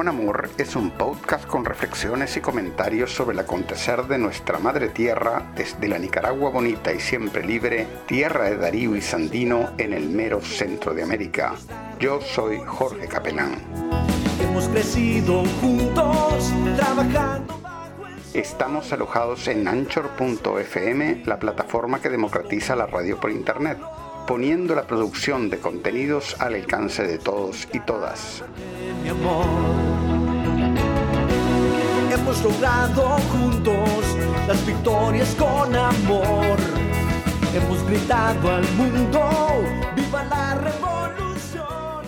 con Amor es un podcast con reflexiones y comentarios sobre el acontecer de nuestra madre tierra desde la Nicaragua bonita y siempre libre, tierra de Darío y Sandino en el mero centro de América. Yo soy Jorge Capelán. Hemos crecido juntos, trabajando. Estamos alojados en anchor.fm, la plataforma que democratiza la radio por Internet poniendo la producción de contenidos al alcance de todos y todas. Hemos logrado juntos las victorias con amor. Hemos gritado al mundo, viva la revolución.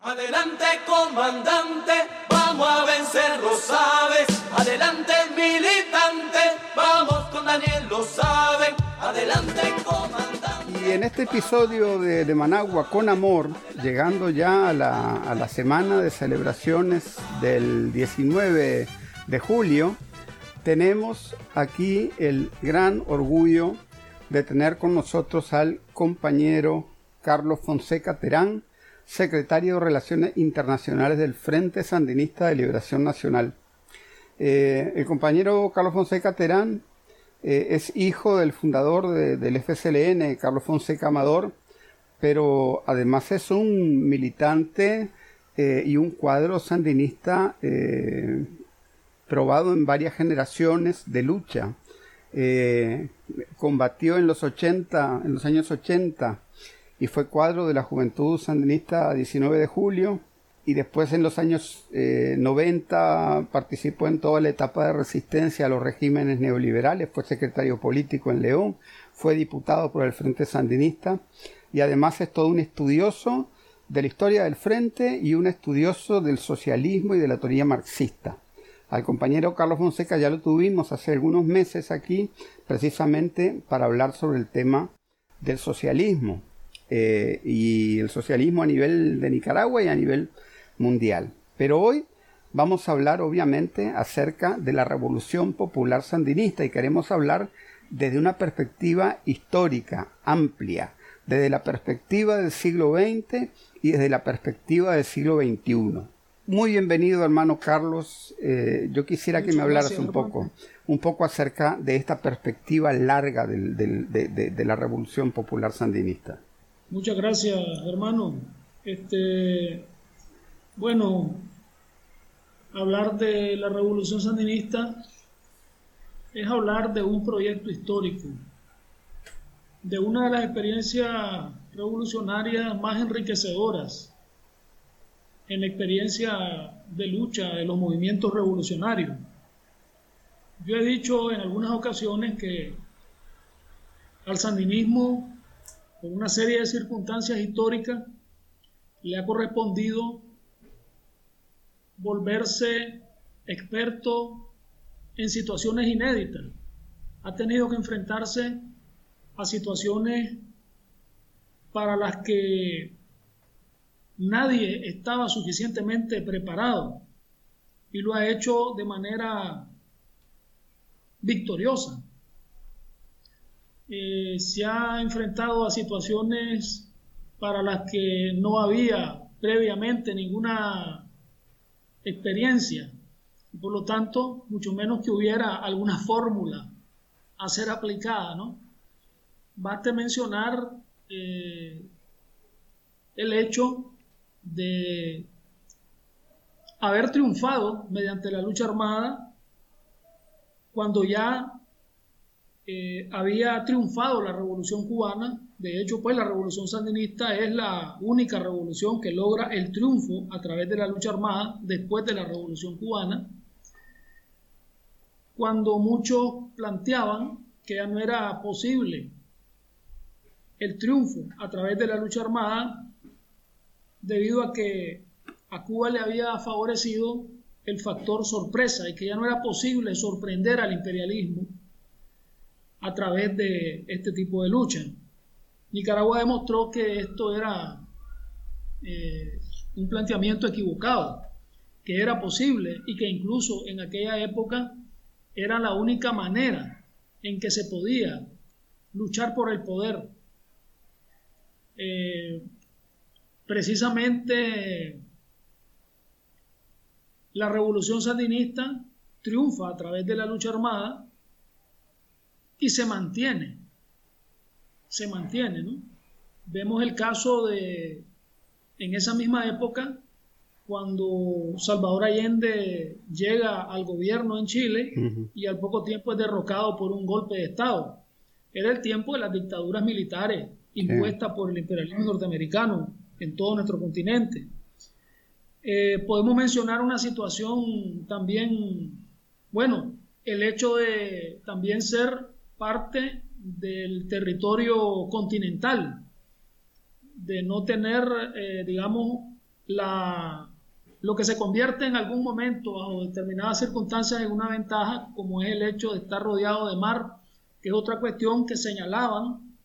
Adelante comandante, vamos a vencer, lo sabes. Adelante militante, vamos con Daniel, lo saben. Adelante comandante en este episodio de, Managua con Amor, llegando ya a la, semana de celebraciones del 19 de julio, tenemos aquí el gran orgullo de tener con nosotros al compañero Carlos Fonseca Terán, secretario de Relaciones Internacionales del Frente Sandinista de Liberación Nacional. Eh, el compañero Carlos Fonseca Terán eh, es hijo del fundador del FSLN, Carlos Fonseca Amador, pero además es un militante eh, y un cuadro sandinista eh, probado en varias generaciones de lucha. combatió en los 80, en los años 80 y fue cuadro de la Juventud Sandinista 19 de julio y después en los años 90 eh, participó en toda la etapa de resistencia a los regímenes neoliberales, fue secretario político en León, fue diputado por el Frente Sandinista y además es todo un estudioso de la historia del Frente y un estudioso del socialismo y de la teoría marxista. Al compañero Carlos Fonseca ya lo tuvimos hace algunos meses aquí, precisamente para hablar sobre el tema del socialismo eh, y el socialismo a nivel de Nicaragua y a nivel mundial. Pero hoy vamos a hablar obviamente acerca de la revolución popular sandinista y queremos hablar desde una perspectiva histórica, amplia, desde la perspectiva del siglo XX y desde la perspectiva del siglo XXI. Muy bienvenido, hermano Carlos. Eh, yo quisiera que me hablaras un poco, un poco acerca de esta perspectiva larga de, la revolución popular sandinista. Muchas gracias, hermano. Este, bueno, hablar de la revolución sandinista es hablar de un proyecto histórico, de una de las experiencias revolucionarias más enriquecedoras en la experiencia de lucha de los movimientos revolucionarios. Yo he dicho en algunas ocasiones que al sandinismo, por una serie de circunstancias históricas, le ha correspondido volverse experto en situaciones inéditas. Ha tenido que enfrentarse a situaciones para las que nadie estaba suficientemente preparado y lo ha hecho de manera victoriosa. Eh, se ha enfrentado a situaciones para las que no había previamente ninguna experiencia por lo tanto mucho menos que hubiera alguna fórmula a ser aplicada, ¿no? Basta mencionar eh, el hecho de haber triunfado mediante la lucha armada cuando ya eh, había triunfado la revolución cubana. De hecho, pues la revolución sandinista es la única revolución que logra el triunfo a través de la lucha armada después de la revolución cubana, cuando muchos planteaban que ya no era posible el triunfo a través de la lucha armada debido a que a Cuba le había favorecido el factor sorpresa y que ya no era posible sorprender al imperialismo a través de este tipo de lucha. Nicaragua demostró que esto era eh, un planteamiento equivocado, que era posible y que incluso en aquella época era la única manera en que se podía luchar por el poder. Eh, precisamente la revolución sandinista triunfa a través de la lucha armada y se mantiene, se mantiene, ¿no? Vemos el caso de, en esa misma época, cuando Salvador Allende llega al gobierno en Chile y al poco tiempo es derrocado por un golpe de Estado. Era el tiempo de las dictaduras militares impuestas por el imperialismo norteamericano en todo nuestro continente. Eh, podemos mencionar una situación también, bueno, el hecho de también ser parte del territorio continental, de no tener, eh, digamos, la, lo que se convierte en algún momento, bajo determinadas circunstancias, en una ventaja, como es el hecho de estar rodeado de mar, que es otra cuestión que señalaban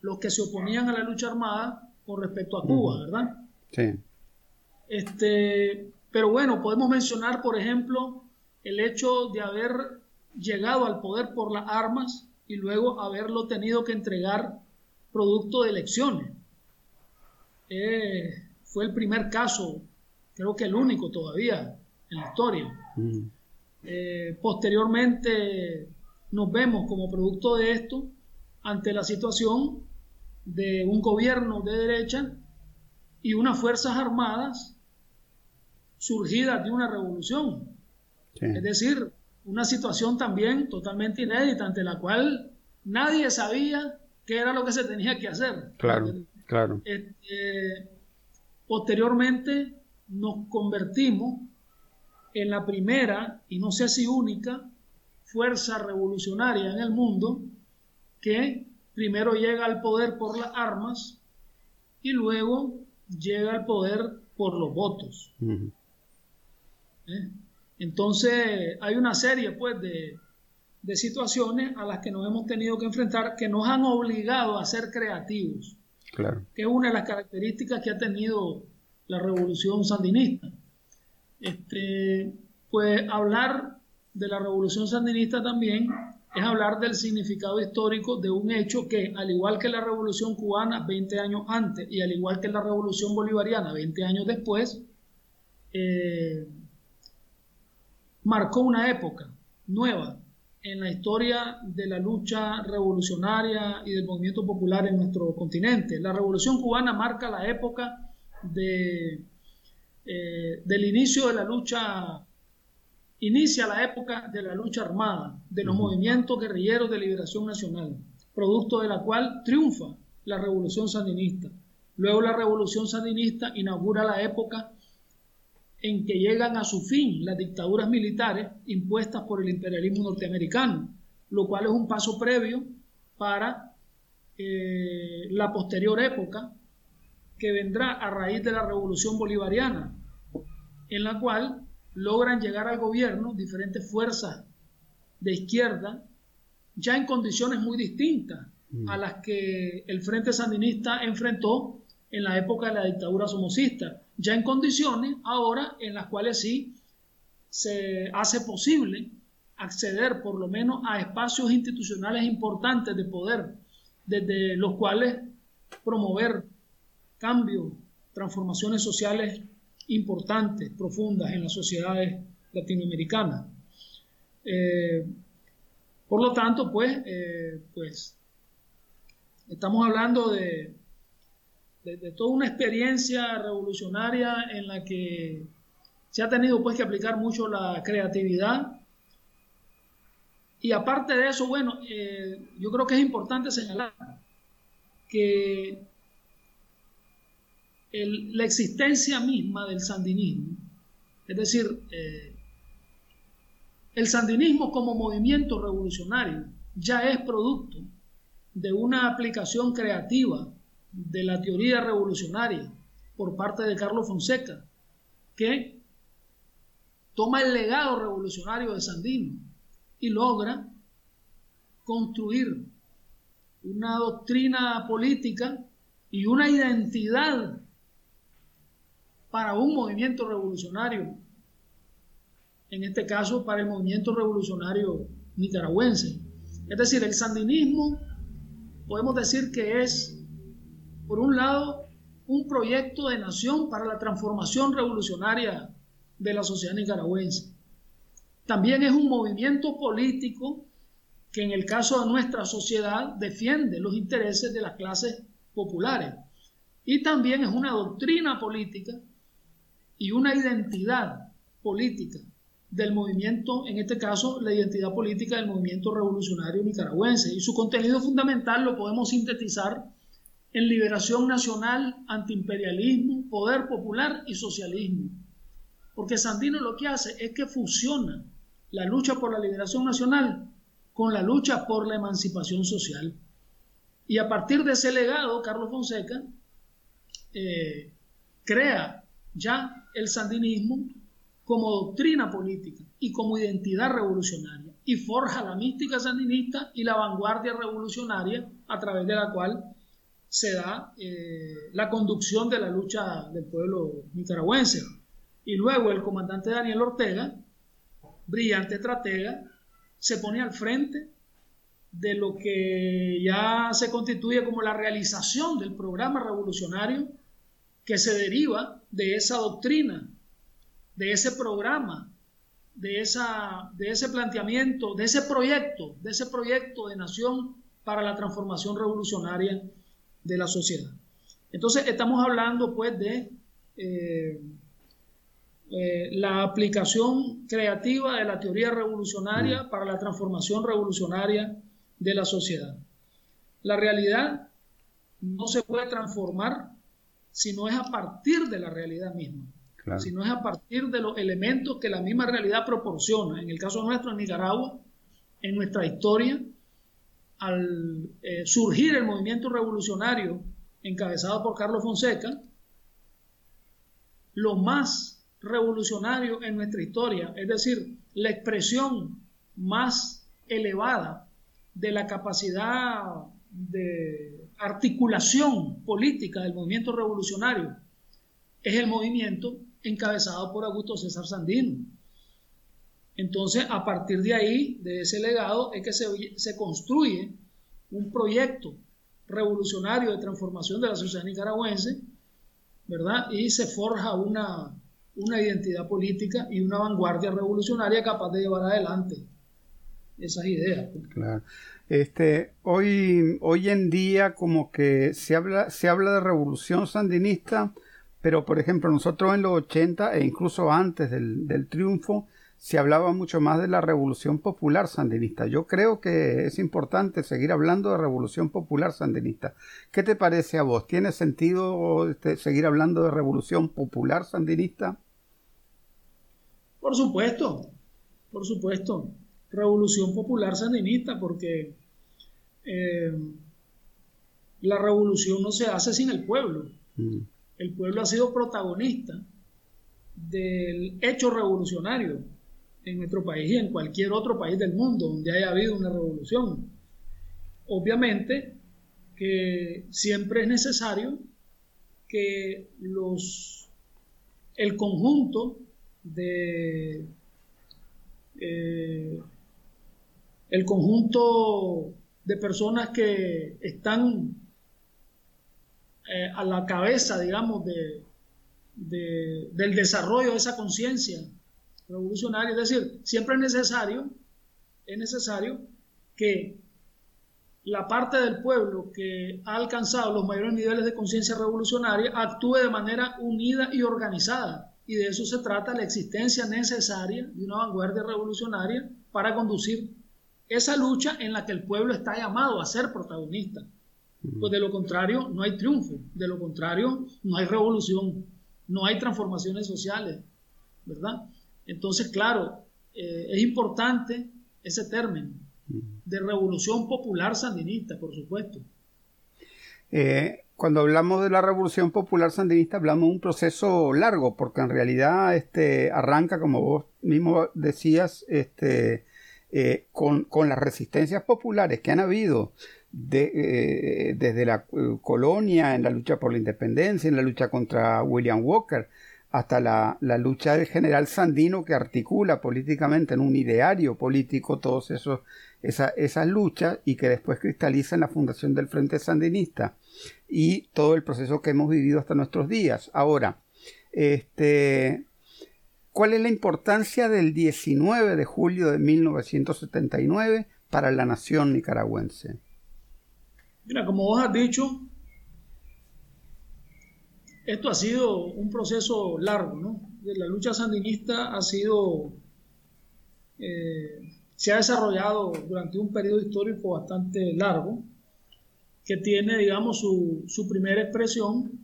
los que se oponían a la lucha armada con respecto a Cuba, ¿verdad? Sí. Este, pero bueno, podemos mencionar, por ejemplo, el hecho de haber llegado al poder por las armas y luego haberlo tenido que entregar producto de elecciones. Eh, fue el primer caso, creo que el único todavía en la historia. Mm. Eh, posteriormente nos vemos como producto de esto ante la situación de un gobierno de derecha y unas fuerzas armadas surgidas de una revolución. Es decir, una situación también totalmente inédita ante la cual nadie sabía qué era lo que se tenía que hacer. Claro, claro. Este, posteriormente nos convertimos en la primera, y no sé si única, fuerza revolucionaria en el mundo que primero llega al poder por las armas y luego llega al poder por los votos. ¿Eh? Entonces hay una serie pues de, de, situaciones a las que nos hemos tenido que enfrentar que nos han obligado a ser creativos. Claro. Que es una de las características que ha tenido la revolución sandinista. Este, pues hablar de la revolución sandinista también es hablar del significado histórico de un hecho que, al igual que la revolución cubana 20 años antes y al igual que la revolución bolivariana 20 años después, eh, marcó una época nueva en la historia de la lucha revolucionaria y del movimiento popular en nuestro continente. La revolución cubana marca la época de, eh, del inicio de la lucha inicia la época de la lucha armada, de los movimientos guerrilleros de liberación nacional, producto de la cual triunfa la revolución sandinista. Luego la revolución sandinista inaugura la época en que llegan a su fin las dictaduras militares impuestas por el imperialismo norteamericano, lo cual es un paso previo para eh, la posterior época que vendrá a raíz de la revolución bolivariana, en la cual logran llegar al gobierno diferentes fuerzas de izquierda, ya en condiciones muy distintas a mm. las que el Frente Sandinista enfrentó en la época de la dictadura somocista, ya en condiciones ahora en las cuales sí se hace posible acceder por lo menos a espacios institucionales importantes de poder, desde los cuales promover cambios, transformaciones sociales importantes, profundas en las sociedades latinoamericanas. Eh, por lo tanto, pues, eh, pues estamos hablando de, de, toda una experiencia revolucionaria en la que se ha tenido pues que aplicar mucho la creatividad. Y aparte de eso, bueno, eh, yo creo que es importante señalar que la existencia misma del sandinismo, es decir, eh, el sandinismo como movimiento revolucionario ya es producto de una aplicación creativa de la teoría revolucionaria por parte de Carlos Fonseca, que toma el legado revolucionario de Sandino y logra construir una doctrina política y una identidad para un movimiento revolucionario, en este caso para el movimiento revolucionario nicaragüense. Es decir, el sandinismo podemos decir que es, por un lado, un proyecto de nación para la transformación revolucionaria de la sociedad nicaragüense. También es un movimiento político que en el caso de nuestra sociedad defiende los intereses de las clases populares. Y también es una doctrina política y una identidad política del movimiento, en este caso la identidad política del movimiento revolucionario nicaragüense. Y su contenido fundamental lo podemos sintetizar en liberación nacional, antiimperialismo, poder popular y socialismo. Porque Sandino lo que hace es que fusiona la lucha por la liberación nacional con la lucha por la emancipación social. Y a partir de ese legado, Carlos Fonseca eh, crea ya el sandinismo como doctrina política y como identidad revolucionaria y forja la mística sandinista y la vanguardia revolucionaria a través de la cual se da eh, la conducción de la lucha del pueblo nicaragüense. Y luego el comandante Daniel Ortega, brillante estratega, se pone al frente de lo que ya se constituye como la realización del programa revolucionario que se deriva de esa doctrina, de ese programa, de, esa, de ese planteamiento, de ese proyecto, de ese proyecto de nación para la transformación revolucionaria de la sociedad. Entonces estamos hablando pues de eh, eh, la aplicación creativa de la teoría revolucionaria mm. para la transformación revolucionaria de la sociedad. La realidad no se puede transformar si no es a partir de la realidad misma, si no es a partir de los elementos que la misma realidad proporciona. En el caso nuestro, en Nicaragua, en nuestra historia, al eh, surgir el movimiento revolucionario encabezado por Carlos Fonseca, lo más revolucionario en nuestra historia, es decir, la expresión más elevada de la capacidad de articulación política del movimiento revolucionario, es el movimiento encabezado por Augusto César Sandino. Entonces, a partir de ahí, de ese legado, es que se, construye un proyecto revolucionario de transformación de la sociedad nicaragüense, ¿verdad? Y se forja una, una identidad política y una vanguardia revolucionaria capaz de llevar adelante esas ideas. Pues. Claro. Este, hoy, hoy en día como que se habla, se habla de revolución sandinista, pero por ejemplo nosotros en los 80 e incluso antes del, del triunfo, se hablaba mucho más de la revolución popular sandinista. Yo creo que es importante seguir hablando de revolución popular sandinista. ¿Qué te parece a vos? ¿Tiene sentido este, seguir hablando de revolución popular sandinista? Por supuesto, por supuesto. Revolución popular sandinista, porque eh, la revolución no se hace sin el pueblo. Mm. El pueblo ha sido protagonista del hecho revolucionario en nuestro país y en cualquier otro país del mundo donde haya habido una revolución. Obviamente que siempre es necesario que los, el conjunto de eh, el conjunto de personas que están eh, a la cabeza, digamos, de, del desarrollo de esa conciencia revolucionaria. Es decir, siempre es necesario, es necesario que la parte del pueblo que ha alcanzado los mayores niveles de conciencia revolucionaria actúe de manera unida y organizada. Y de eso se trata la existencia necesaria de una vanguardia revolucionaria para conducir esa lucha en la que el pueblo está llamado a ser protagonista. Pues de lo contrario, no hay triunfo, de lo contrario, no hay revolución, no hay transformaciones sociales, ¿verdad? Entonces, claro, eh, es importante ese término de revolución popular sandinista, por supuesto. Eh, cuando hablamos de la revolución popular sandinista, hablamos de un proceso largo, porque en realidad este, arranca, como vos mismo decías, este, eh, con, las resistencias populares que han habido desde la colonia, en la lucha por la independencia, en la lucha contra William Walker, hasta la, lucha del general Sandino que articula políticamente en un ideario político todas esa, esas luchas y que después cristaliza en la fundación del Frente Sandinista y todo el proceso que hemos vivido hasta nuestros días. Ahora, este, ¿Cuál es la importancia del 19 de julio de 1979 para la nación nicaragüense? Mira, como vos has dicho, esto ha sido un proceso largo, ¿no? La lucha sandinista ha sido, eh, se ha desarrollado durante un periodo histórico bastante largo, que tiene, digamos, su, su primera expresión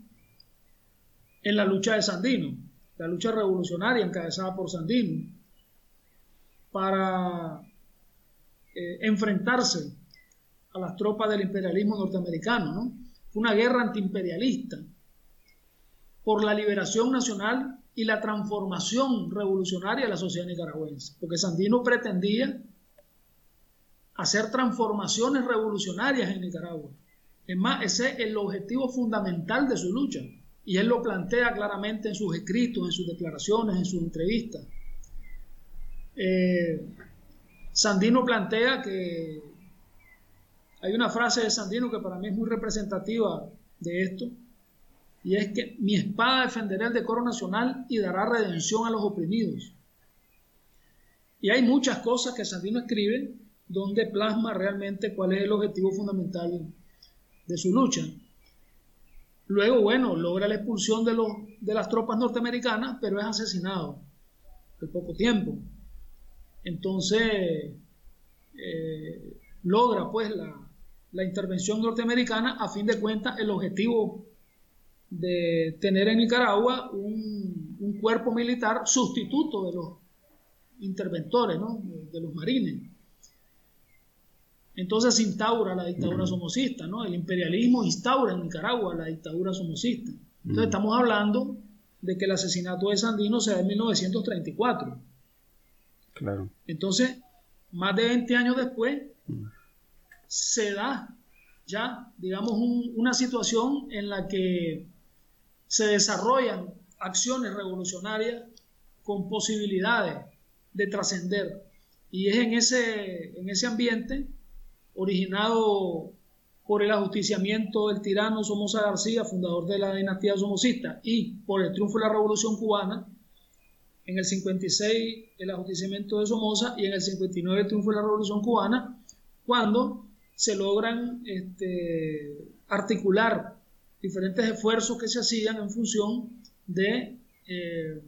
en la lucha de Sandino, la lucha revolucionaria encabezada por Sandino, para eh, enfrentarse a las tropas del imperialismo norteamericano. ¿no? Fue una guerra antiimperialista por la liberación nacional y la transformación revolucionaria de la sociedad nicaragüense, porque Sandino pretendía hacer transformaciones revolucionarias en Nicaragua. Es más, ese es el objetivo fundamental de su lucha, y él lo plantea claramente en sus escritos, en sus declaraciones, en sus entrevistas. Eh, Sandino plantea que hay una frase de Sandino que para mí es muy representativa de esto, y es que mi espada defenderá el decoro nacional y dará redención a los oprimidos. Y hay muchas cosas que Sandino escribe donde plasma realmente cuál es el objetivo fundamental de su lucha. Luego, bueno, logra la expulsión de, los, de las tropas norteamericanas, pero es asesinado al poco tiempo. Entonces, eh, logra pues la, la intervención norteamericana, a fin de cuentas, el objetivo de tener en Nicaragua un, un cuerpo militar sustituto de los interventores, ¿no? de los marines. Entonces se instaura la dictadura somocista, ¿no? El imperialismo instaura en Nicaragua la dictadura somocista. Entonces estamos hablando de que el asesinato de Sandino se da en 1934. Claro. Entonces, más de 20 años después, se da ya, digamos, una situación en la que se desarrollan acciones revolucionarias con posibilidades de trascender. Y es en ese, en ese ambiente, originado por el ajusticiamiento del tirano Somoza García, fundador de la dinastía somocista, y por el triunfo de la Revolución Cubana, en el 56 el ajusticiamiento de Somoza y en el 59 el triunfo de la Revolución Cubana, cuando se logran este, articular diferentes esfuerzos que se hacían en función de eh,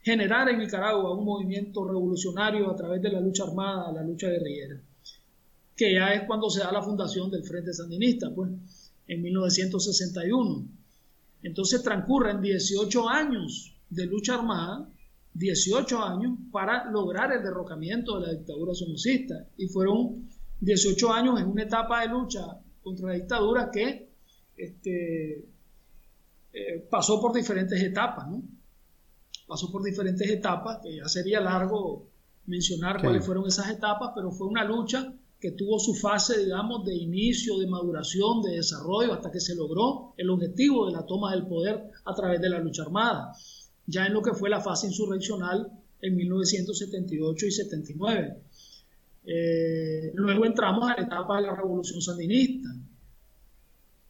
generar en Nicaragua un movimiento revolucionario a través de la lucha armada, la lucha guerrillera, que ya es cuando se da la fundación del Frente Sandinista, pues, en 1961. Entonces transcurren 18 años de lucha armada, 18 años para lograr el derrocamiento de la dictadura somocista y fueron 18 años en una etapa de lucha contra la dictadura que este, eh, pasó por diferentes etapas, ¿no? Pasó por diferentes etapas, que ya sería largo mencionar cuáles fueron esas etapas, pero fue una lucha que tuvo su fase, digamos, de inicio, de maduración, de desarrollo, hasta que se logró el objetivo de la toma del poder a través de la lucha armada, ya en lo que fue la fase insurreccional en 1978 y 79. Eh, luego entramos a la etapa de la revolución sandinista,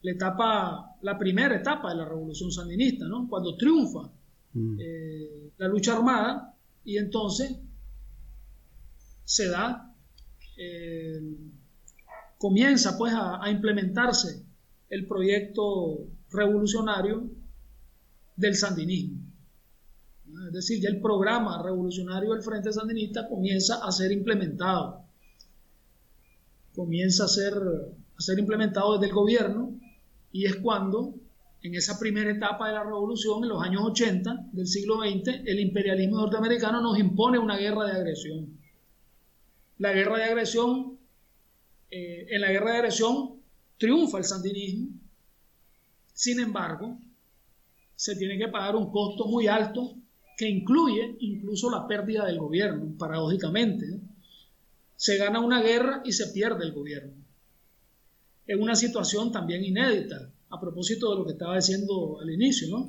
la etapa, la primera etapa de la revolución sandinista, ¿no? Cuando triunfa mm. eh, la lucha armada y entonces se da, eh, comienza pues a, a, implementarse el proyecto revolucionario del sandinismo. Es decir, ya el programa revolucionario del Frente Sandinista comienza a ser implementado comienza a ser, a ser implementado desde el gobierno y es cuando, en esa primera etapa de la revolución, en los años 80 del siglo XX, el imperialismo norteamericano nos impone una guerra de agresión. La guerra de agresión, eh, en la guerra de agresión triunfa el sandinismo, sin embargo, se tiene que pagar un costo muy alto que incluye incluso la pérdida del gobierno, paradójicamente se gana una guerra y se pierde el gobierno. Es una situación también inédita, a propósito de lo que estaba diciendo al inicio, ¿no?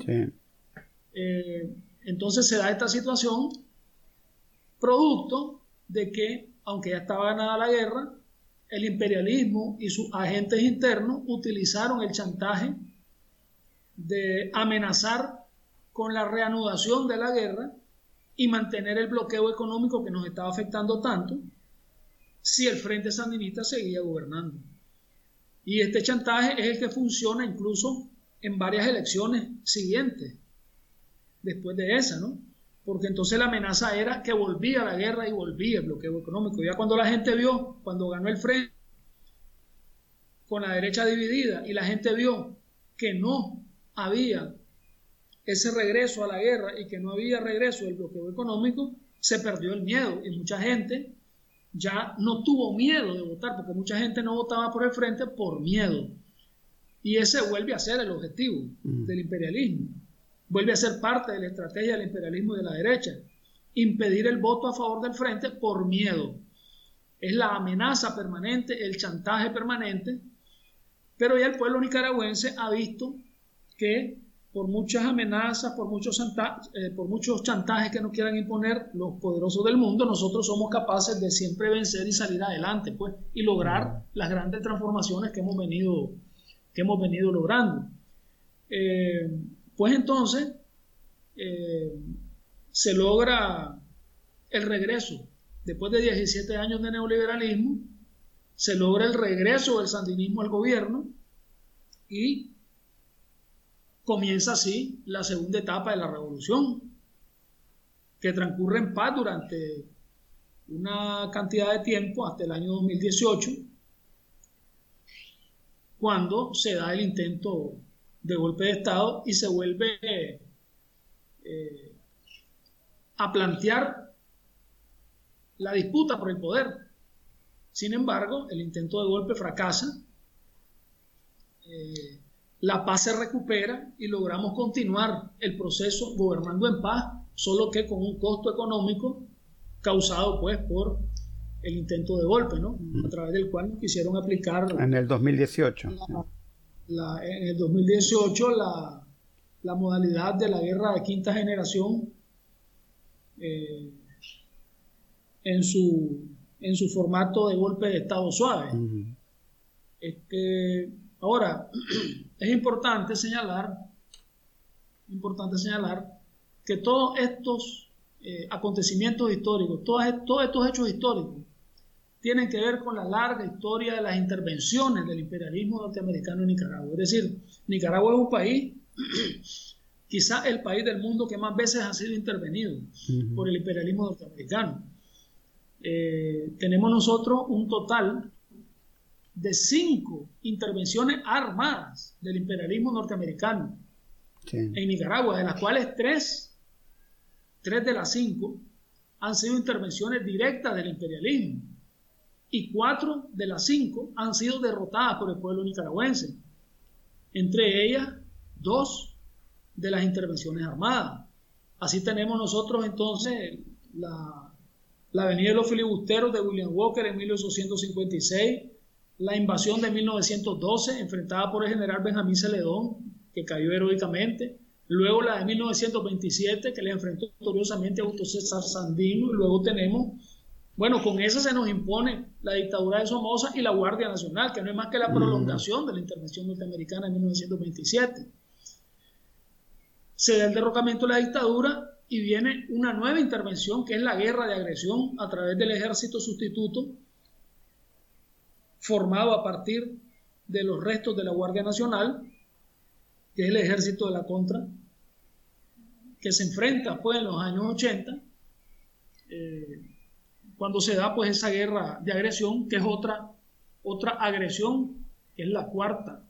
Eh, entonces se da esta situación producto de que, aunque ya estaba ganada la guerra, el imperialismo y sus agentes internos utilizaron el chantaje de amenazar con la reanudación de la guerra y mantener el bloqueo económico que nos estaba afectando tanto si el Frente Sandinista seguía gobernando. Y este chantaje es el que funciona incluso en varias elecciones siguientes, después de esa, ¿no? Porque entonces la amenaza era que volvía la guerra y volvía el bloqueo económico. Ya cuando la gente vio, cuando ganó el Frente, con la derecha dividida, y la gente vio que no había ese regreso a la guerra y que no había regreso del bloqueo económico, se perdió el miedo y mucha gente ya no tuvo miedo de votar, porque mucha gente no votaba por el frente por miedo. Y ese vuelve a ser el objetivo mm. del imperialismo. Vuelve a ser parte de la estrategia del imperialismo de la derecha. Impedir el voto a favor del frente por miedo. Es la amenaza permanente, el chantaje permanente. Pero ya el pueblo nicaragüense ha visto que por muchas amenazas, por muchos, eh, por muchos chantajes que nos quieran imponer los poderosos del mundo, nosotros somos capaces de siempre vencer y salir adelante, pues, y lograr las grandes transformaciones que hemos venido, que hemos venido logrando. Eh, pues entonces, eh, se logra el regreso, después de 17 años de neoliberalismo, se logra el regreso del sandinismo al gobierno y comienza así la segunda etapa de la revolución, que transcurre en paz durante una cantidad de tiempo hasta el año 2018, cuando se da el intento de golpe de Estado y se vuelve eh, a plantear la disputa por el poder. Sin embargo, el intento de golpe fracasa. Eh, la paz se recupera y logramos continuar el proceso gobernando en paz, solo que con un costo económico causado pues por el intento de golpe, ¿no? A través del cual quisieron aplicar... En el 2018. en el 2018 la, la, modalidad de la guerra de quinta generación eh, en, su, en su formato de golpe de Estado suave. este, ahora, es importante señalar, importante señalar que todos estos eh, acontecimientos históricos, todos, todos estos hechos históricos, tienen que ver con la larga historia de las intervenciones del imperialismo norteamericano en Nicaragua. Es decir, Nicaragua es un país, quizá el país del mundo que más veces ha sido intervenido por el imperialismo norteamericano. Eh, tenemos nosotros un total de cinco intervenciones armadas del imperialismo norteamericano en Nicaragua, de las cuales tres, tres de las cinco han sido intervenciones directas del imperialismo y cuatro de las cinco han sido derrotadas por el pueblo nicaragüense. Entre ellas, dos de las intervenciones armadas. Así tenemos nosotros entonces la, la Avenida de los Filibusteros de William Walker en 1856, la invasión de 1912, enfrentada por el general Benjamín Celedón, que cayó heroicamente, luego la de 1927, que le enfrentó victoriosamente a Augusto César Sandino, y luego tenemos, bueno, con esa se nos impone la dictadura de Somoza y la Guardia Nacional, que no es más que la prolongación de la intervención norteamericana en 1927. Se da el derrocamiento de la dictadura y viene una nueva intervención, que es la guerra de agresión a través del ejército sustituto, formado a partir de los restos de la Guardia Nacional, que es el ejército de la contra, que se enfrenta pues en los años 80, eh, cuando se da pues esa guerra de agresión, que es otra, otra agresión, que es la cuarta,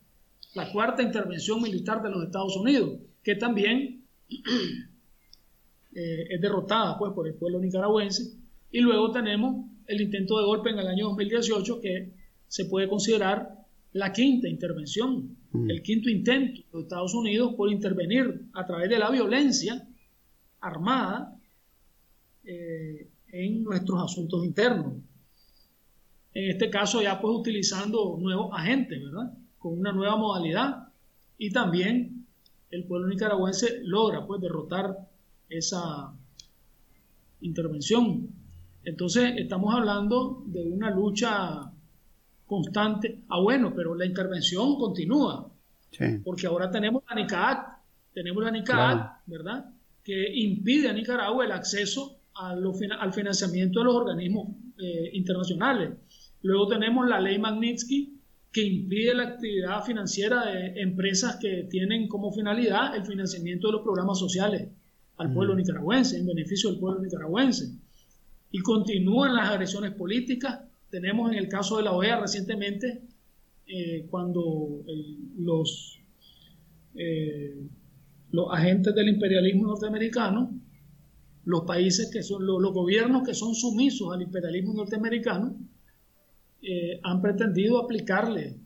la cuarta intervención militar de los Estados Unidos, que también eh, es derrotada pues por el pueblo nicaragüense, y luego tenemos el intento de golpe en el año 2018, que se puede considerar la quinta intervención, mm. el quinto intento de Estados Unidos por intervenir a través de la violencia armada eh, en nuestros asuntos internos. En este caso ya pues utilizando nuevos agentes, ¿verdad? Con una nueva modalidad y también el pueblo nicaragüense logra pues derrotar esa intervención. Entonces estamos hablando de una lucha constante. Ah, bueno, pero la intervención continúa. Porque ahora tenemos la NICAAC, tenemos la NICAAC, ¿verdad? que impide a Nicaragua el acceso al financiamiento de los organismos eh, internacionales. Luego tenemos la ley Magnitsky, que impide la actividad financiera de empresas que tienen como finalidad el financiamiento de los programas sociales al pueblo mm. nicaragüense, en beneficio del pueblo nicaragüense. Y continúan las agresiones políticas. Tenemos en el caso de la OEA recientemente, eh, cuando los, eh, los agentes del imperialismo norteamericano, los países que son, los gobiernos que son sumisos al imperialismo norteamericano, eh, han pretendido aplicarle,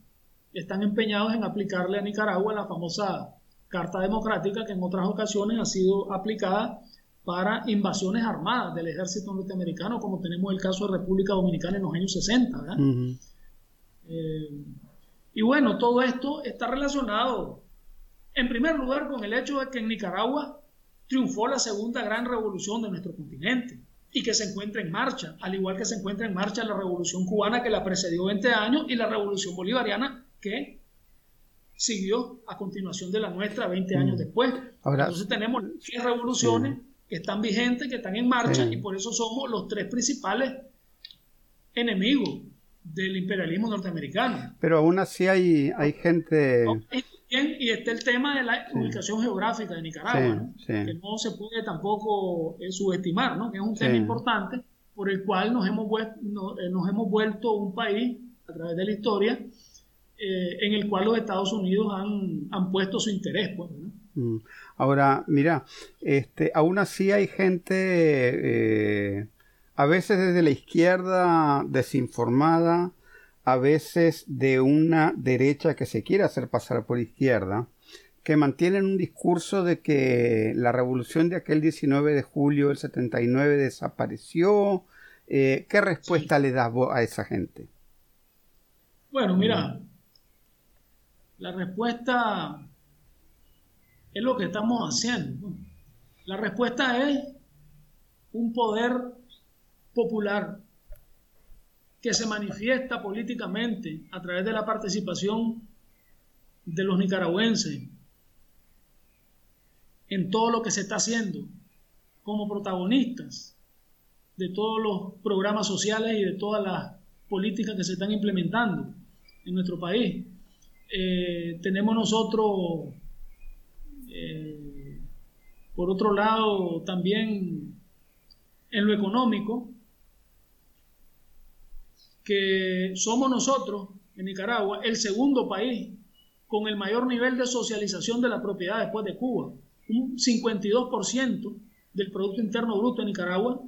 están empeñados en aplicarle a Nicaragua la famosa Carta Democrática que en otras ocasiones ha sido aplicada para invasiones armadas del ejército norteamericano, como tenemos el caso de República Dominicana en los años 60. Eh, y bueno, todo esto está relacionado, en primer lugar, con el hecho de que en Nicaragua triunfó la segunda gran revolución de nuestro continente y que se encuentra en marcha, al igual que se encuentra en marcha la revolución cubana que la precedió 20 años y la revolución bolivariana que siguió a continuación de la nuestra 20 años después. Entonces tenemos tres revoluciones que están vigentes, que están en marcha y por eso somos los tres principales enemigos del imperialismo norteamericano. Pero aún así hay, hay gente y está el tema de la ubicación geográfica de Nicaragua, que no se puede tampoco eh, subestimar, ¿no? que es un tema importante por el cual nos hemos, vuelto, eh, nos, hemos vuelto un país a través de la historia eh, en el cual los Estados Unidos han, han puesto su interés. Pues. Ahora, mira, este, aún así hay gente, a veces desde la izquierda desinformada, a veces de una derecha que se quiere hacer pasar por izquierda, que mantienen un discurso de que la revolución de aquel 19 de julio del 79 desapareció. Eh, ¿Qué respuesta le das a esa gente? Bueno, mira, la respuesta es lo que estamos haciendo. La respuesta es un poder popular que se manifiesta políticamente a través de la participación de los nicaragüenses en todo lo que se está haciendo como protagonistas de todos los programas sociales y de todas las políticas que se están implementando en nuestro país. Eh, tenemos nosotros, por otro lado, también en lo económico, que somos nosotros, en Nicaragua, el segundo país con el mayor nivel de socialización de la propiedad después de Cuba. Un 52% del Producto Interno Bruto de Nicaragua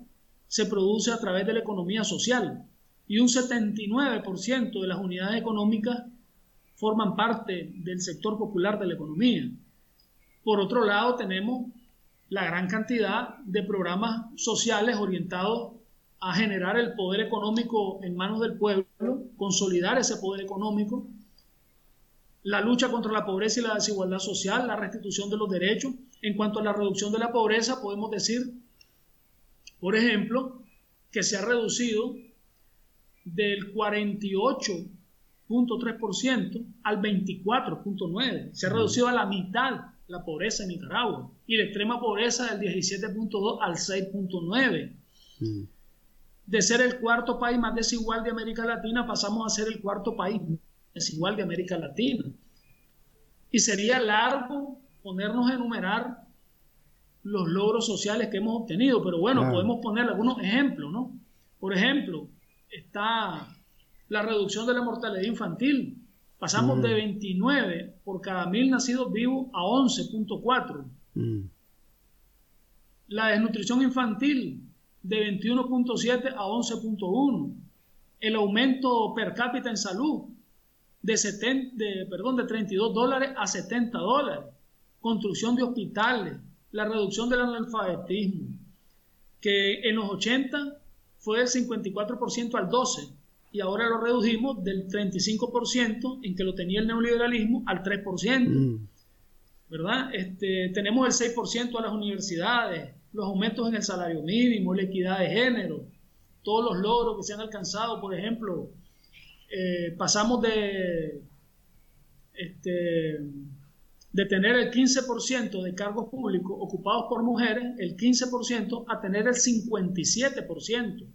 se produce a través de la economía social y un 79% de las unidades económicas forman parte del sector popular de la economía. Por otro lado, tenemos la gran cantidad de programas sociales orientados a generar el poder económico en manos del pueblo, consolidar ese poder económico, la lucha contra la pobreza y la desigualdad social, la restitución de los derechos. En cuanto a la reducción de la pobreza, podemos decir, por ejemplo, que se ha reducido del 48.3% al 24.9%. Se ha reducido a la mitad la pobreza en Nicaragua y la extrema pobreza del 17.2 al 6.9 de ser el cuarto país más desigual de América Latina, pasamos a ser el cuarto país desigual de América Latina. Y sería largo ponernos a enumerar los logros sociales que hemos obtenido, pero bueno, podemos poner algunos ejemplos, ¿no? Por ejemplo, está la reducción de la mortalidad infantil. Pasamos de 29 por cada mil nacidos vivos a 11.4. Mm. La desnutrición infantil de 21.7 a 11.1. El aumento per cápita en salud de, 70, de, perdón, de 32 dólares a 70 dólares. Construcción de hospitales, la reducción del analfabetismo, que en los 80 fue del 54% al 12% y ahora lo redujimos del 35% en que lo tenía el neoliberalismo al 3%. Mm. ¿Verdad? Este, tenemos el 6% a las universidades, los aumentos en el salario mínimo, la equidad de género, todos los logros que se han alcanzado, por ejemplo, eh, pasamos de este, de tener el 15% de cargos públicos ocupados por mujeres, el 15%, a tener el 57%.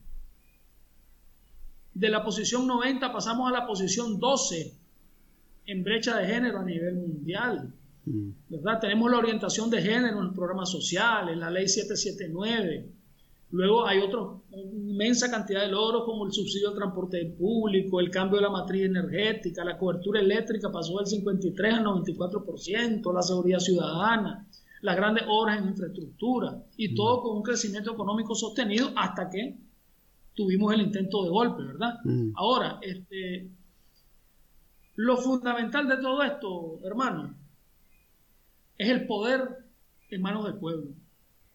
De la posición 90 pasamos a la posición 12 en brecha de género a nivel mundial. Mm. ¿verdad? Tenemos la orientación de género en los programas sociales, la ley 779. Luego hay otra inmensa cantidad de logros como el subsidio al transporte público, el cambio de la matriz energética, la cobertura eléctrica pasó del 53 al 94%, la seguridad ciudadana, las grandes obras en infraestructura y mm. todo con un crecimiento económico sostenido hasta que tuvimos el intento de golpe, ¿verdad? Mm. Ahora, este, lo fundamental de todo esto, hermano, es el poder en manos del pueblo.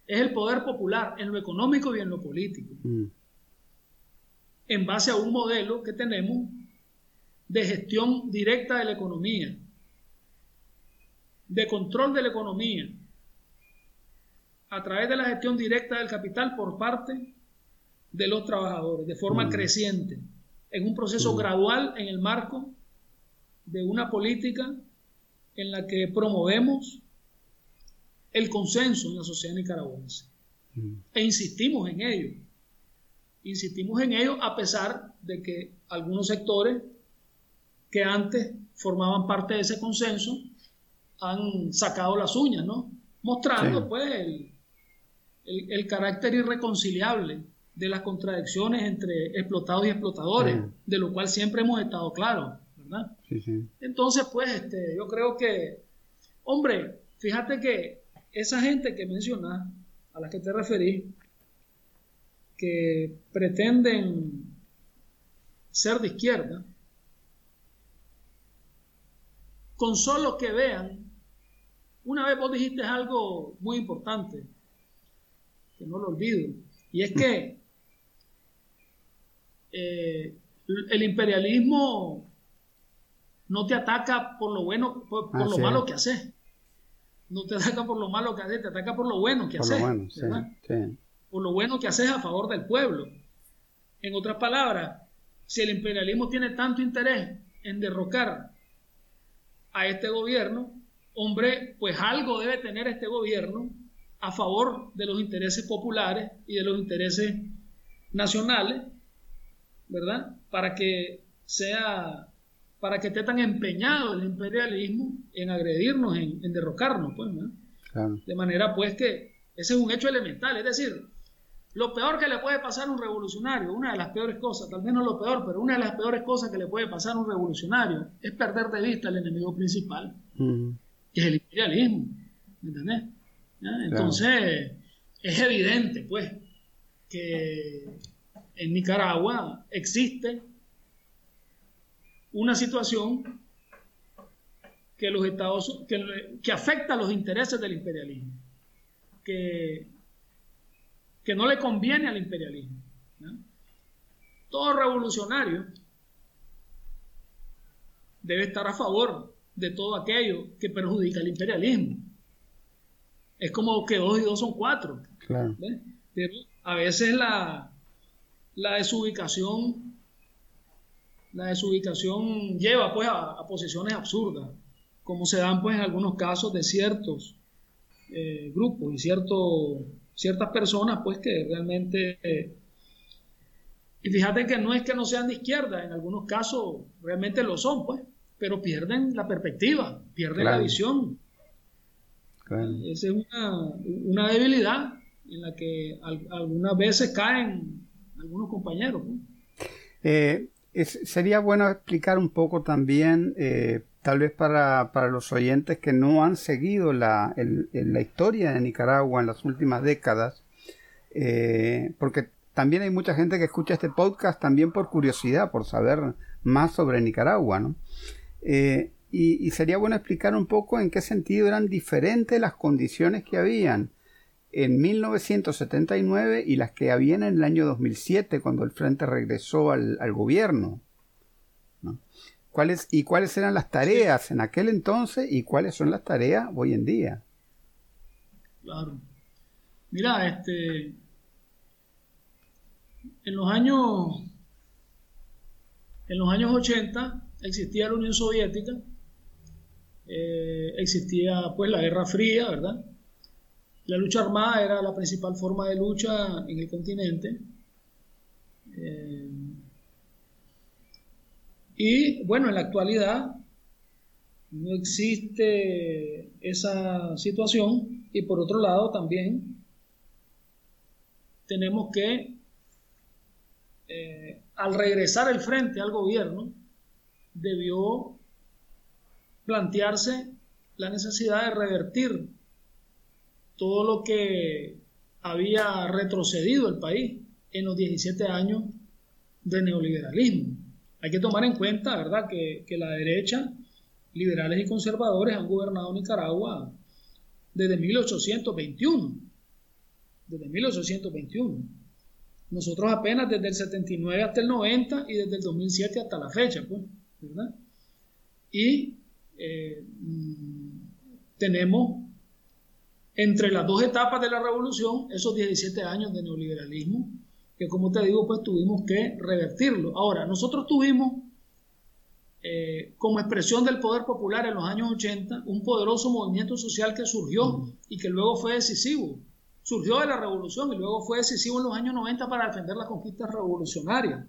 Es el poder popular en lo económico y en lo político. Mm. En base a un modelo que tenemos de gestión directa de la economía, de control de la economía, a través de la gestión directa del capital por parte de los trabajadores, de forma mm. creciente, en un proceso mm. gradual en el marco de una política en la que promovemos el consenso en la sociedad nicaragüense. Mm. E insistimos en ello. Insistimos en ello a pesar de que algunos sectores que antes formaban parte de ese consenso han sacado las uñas, ¿no? Mostrando pues el, el, carácter irreconciliable de las contradicciones entre explotados y explotadores, de lo cual siempre hemos estado claros, ¿verdad? Entonces, pues, este, yo creo que, hombre, fíjate que esa gente que mencionas, a la que te referí, que pretenden ser de izquierda, con solo que vean, una vez vos dijiste algo muy importante, que no lo olvido, y es que eh, el imperialismo no te ataca por lo bueno, por, lo malo que haces no te ataca por lo malo que haces, te ataca por lo bueno que haces. Por lo bueno que haces a favor del pueblo. En otras palabras, si el imperialismo tiene tanto interés en derrocar a este gobierno, hombre, pues algo debe tener este gobierno a favor de los intereses populares y de los intereses nacionales, ¿verdad? Para que sea para que esté tan empeñado el imperialismo en agredirnos, en, derrocarnos, pues, De manera, pues, que ese es un hecho elemental, es decir, lo peor que le puede pasar a un revolucionario, una de las peores cosas, tal vez no lo peor, pero una de las peores cosas que le puede pasar a un revolucionario es perder de vista el enemigo principal, que es el imperialismo, ¿me entendés? Entonces, es evidente, pues, que en Nicaragua existe una situación que los Estados que, afecta a los intereses del imperialismo, que, que no le conviene al imperialismo. Todo revolucionario debe estar a favor de todo aquello que perjudica al imperialismo. Es como que dos y dos son cuatro. Pero a veces la, la desubicación la desubicación lleva pues a, posiciones absurdas, como se dan pues en algunos casos de ciertos eh, grupos y cierto, ciertas personas pues que realmente... Eh, y fíjate que no es que no sean de izquierda, en algunos casos realmente lo son pues, pero pierden la perspectiva, pierden la visión. Esa es una, debilidad en la que algunas veces caen algunos compañeros. Eh, sería bueno explicar un poco también, eh, tal vez para, los oyentes que no han seguido la, la, historia de Nicaragua en las últimas décadas, eh, porque también hay mucha gente que escucha este podcast también por curiosidad, por saber más sobre Nicaragua, ¿no? Y, y, sería bueno explicar un poco en qué sentido eran diferentes las condiciones que habían en 1979 y las que habían en el año 2007 cuando el Frente regresó al, gobierno. ¿Cuáles, ¿Y cuáles eran las tareas en aquel entonces y cuáles son las tareas hoy en día? Claro. Mira, este, en los años en los años 80 existía la Unión Soviética eh, existía pues la Guerra Fría, ¿verdad? La lucha armada era la principal forma de lucha en el continente. Eh, y bueno, en la actualidad no existe esa situación y por otro lado también tenemos que, eh, al regresar el frente al gobierno, debió plantearse la necesidad de revertir todo lo que había retrocedido el país en los 17 años de neoliberalismo. Hay que tomar en cuenta, ¿verdad?, que, que la derecha, liberales y conservadores, han gobernado Nicaragua desde 1821. Desde 1821. Nosotros apenas desde el 79 hasta el 90 y desde el 2007 hasta la fecha, pues, ¿verdad? Y eh, mm, tenemos entre las dos etapas de la revolución esos 17 años de neoliberalismo que como te digo pues tuvimos que revertirlo. Ahora, nosotros tuvimos eh, como expresión del poder popular en los años 80 un poderoso movimiento social que surgió y que luego fue decisivo. Surgió de la revolución y luego fue decisivo en los años 90 para defender las conquistas revolucionarias.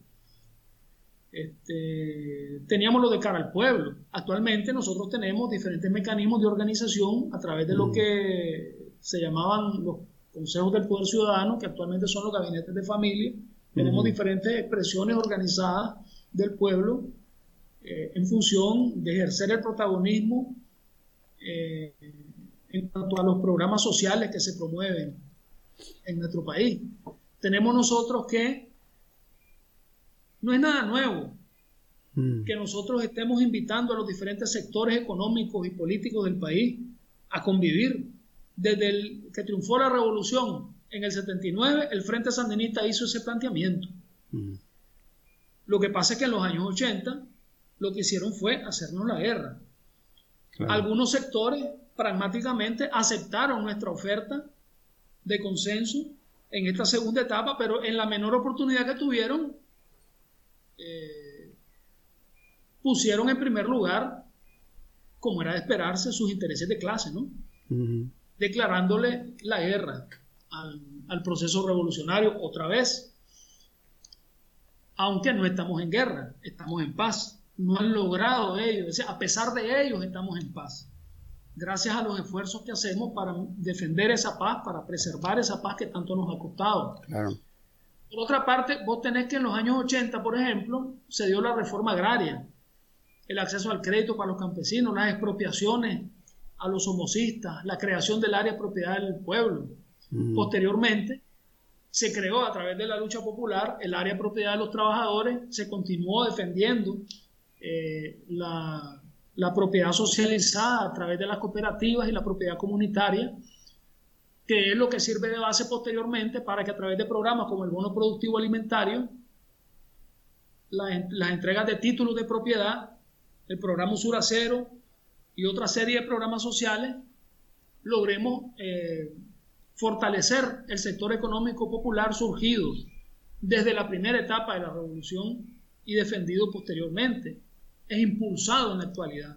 Este, teníamos lo de cara al pueblo. Actualmente nosotros tenemos diferentes mecanismos de organización a través de lo que se llamaban los consejos del poder ciudadano, que actualmente son los gabinetes de familia. Tenemos diferentes expresiones organizadas del pueblo eh, en función de ejercer el protagonismo eh, en cuanto a los programas sociales que se promueven en nuestro país. Tenemos nosotros que no es nada nuevo mm. que nosotros estemos invitando a los diferentes sectores económicos y políticos del país a convivir. Desde el que triunfó la revolución en el 79, el Frente Sandinista hizo ese planteamiento. Mm. Lo que pasa es que en los años 80 lo que hicieron fue hacernos la guerra. Algunos sectores pragmáticamente aceptaron nuestra oferta de consenso en esta segunda etapa, pero en la menor oportunidad que tuvieron, eh, pusieron en primer lugar, como era de esperarse, sus intereses de clase, ¿no? Declarándole la guerra al, proceso revolucionario otra vez. Aunque no estamos en guerra, estamos en paz. No han logrado ellos, a pesar de ellos estamos en paz. Gracias a los esfuerzos que hacemos para defender esa paz, para preservar esa paz que tanto nos ha costado. Claro. Por otra parte, vos tenés que en los años 80, por ejemplo, se dio la reforma agraria, el acceso al crédito para los campesinos, las expropiaciones a los homocistas, la creación del área de propiedad del pueblo. Mm. Posteriormente, se creó a través de la lucha popular el área de propiedad de los trabajadores, se continuó defendiendo eh, la, la propiedad socializada a través de las cooperativas y la propiedad comunitaria que es lo que sirve de base posteriormente para que a través de programas como el bono productivo alimentario, las, entregas de títulos de propiedad, el programa Usura Cero y otra serie de programas sociales, logremos eh, fortalecer el sector económico popular surgido desde la primera etapa de la revolución y defendido posteriormente. Es impulsado en la actualidad.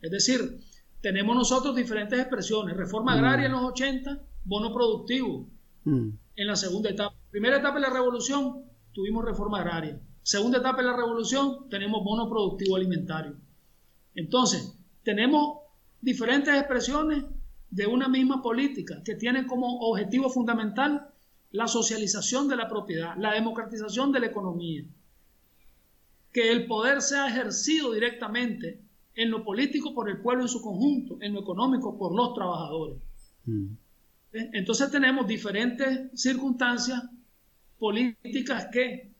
Es decir, tenemos nosotros diferentes expresiones. Reforma agraria en los 80, bono productivo mm. en la segunda etapa. Primera etapa de la revolución, tuvimos reforma agraria. Segunda etapa de la revolución, tenemos bono productivo alimentario. Entonces, tenemos diferentes expresiones de una misma política que tiene como objetivo fundamental la socialización de la propiedad, la democratización de la economía, que el poder sea ejercido directamente en lo político por el pueblo en su conjunto, en lo económico por los trabajadores. Mm. ¿Eh? Entonces tenemos diferentes circunstancias políticas que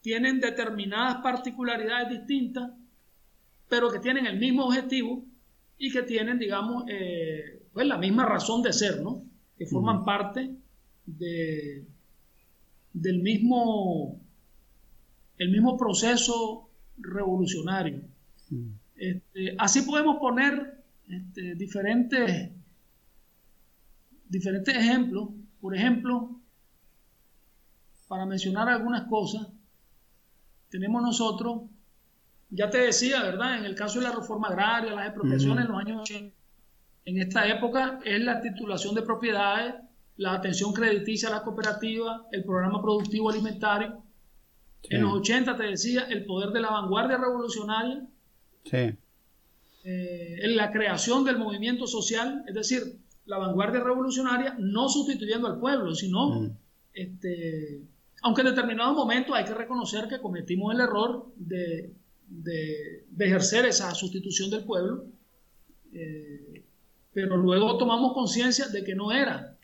tienen determinadas particularidades distintas, pero que tienen el mismo objetivo y que tienen, digamos, eh, pues la misma razón de ser, ¿no? Que forman mm. parte de, del mismo, el mismo proceso revolucionario. Mm. Este, así podemos poner este, diferentes, diferentes ejemplos. Por ejemplo, para mencionar algunas cosas, tenemos nosotros ya te decía, ¿verdad? En el caso de la reforma agraria, las expropiaciones en los años 80, en esta época es la titulación de propiedades, la atención crediticia a la cooperativa, el programa productivo alimentario. En los 80, te decía, el poder de la vanguardia revolucionaria. Sí. Eh, en la creación del movimiento social, es decir, la vanguardia revolucionaria no sustituyendo al pueblo, sino, mm. este, aunque en determinado momento hay que reconocer que cometimos el error de, ejercer esa sustitución del pueblo, eh, pero luego tomamos conciencia de que no era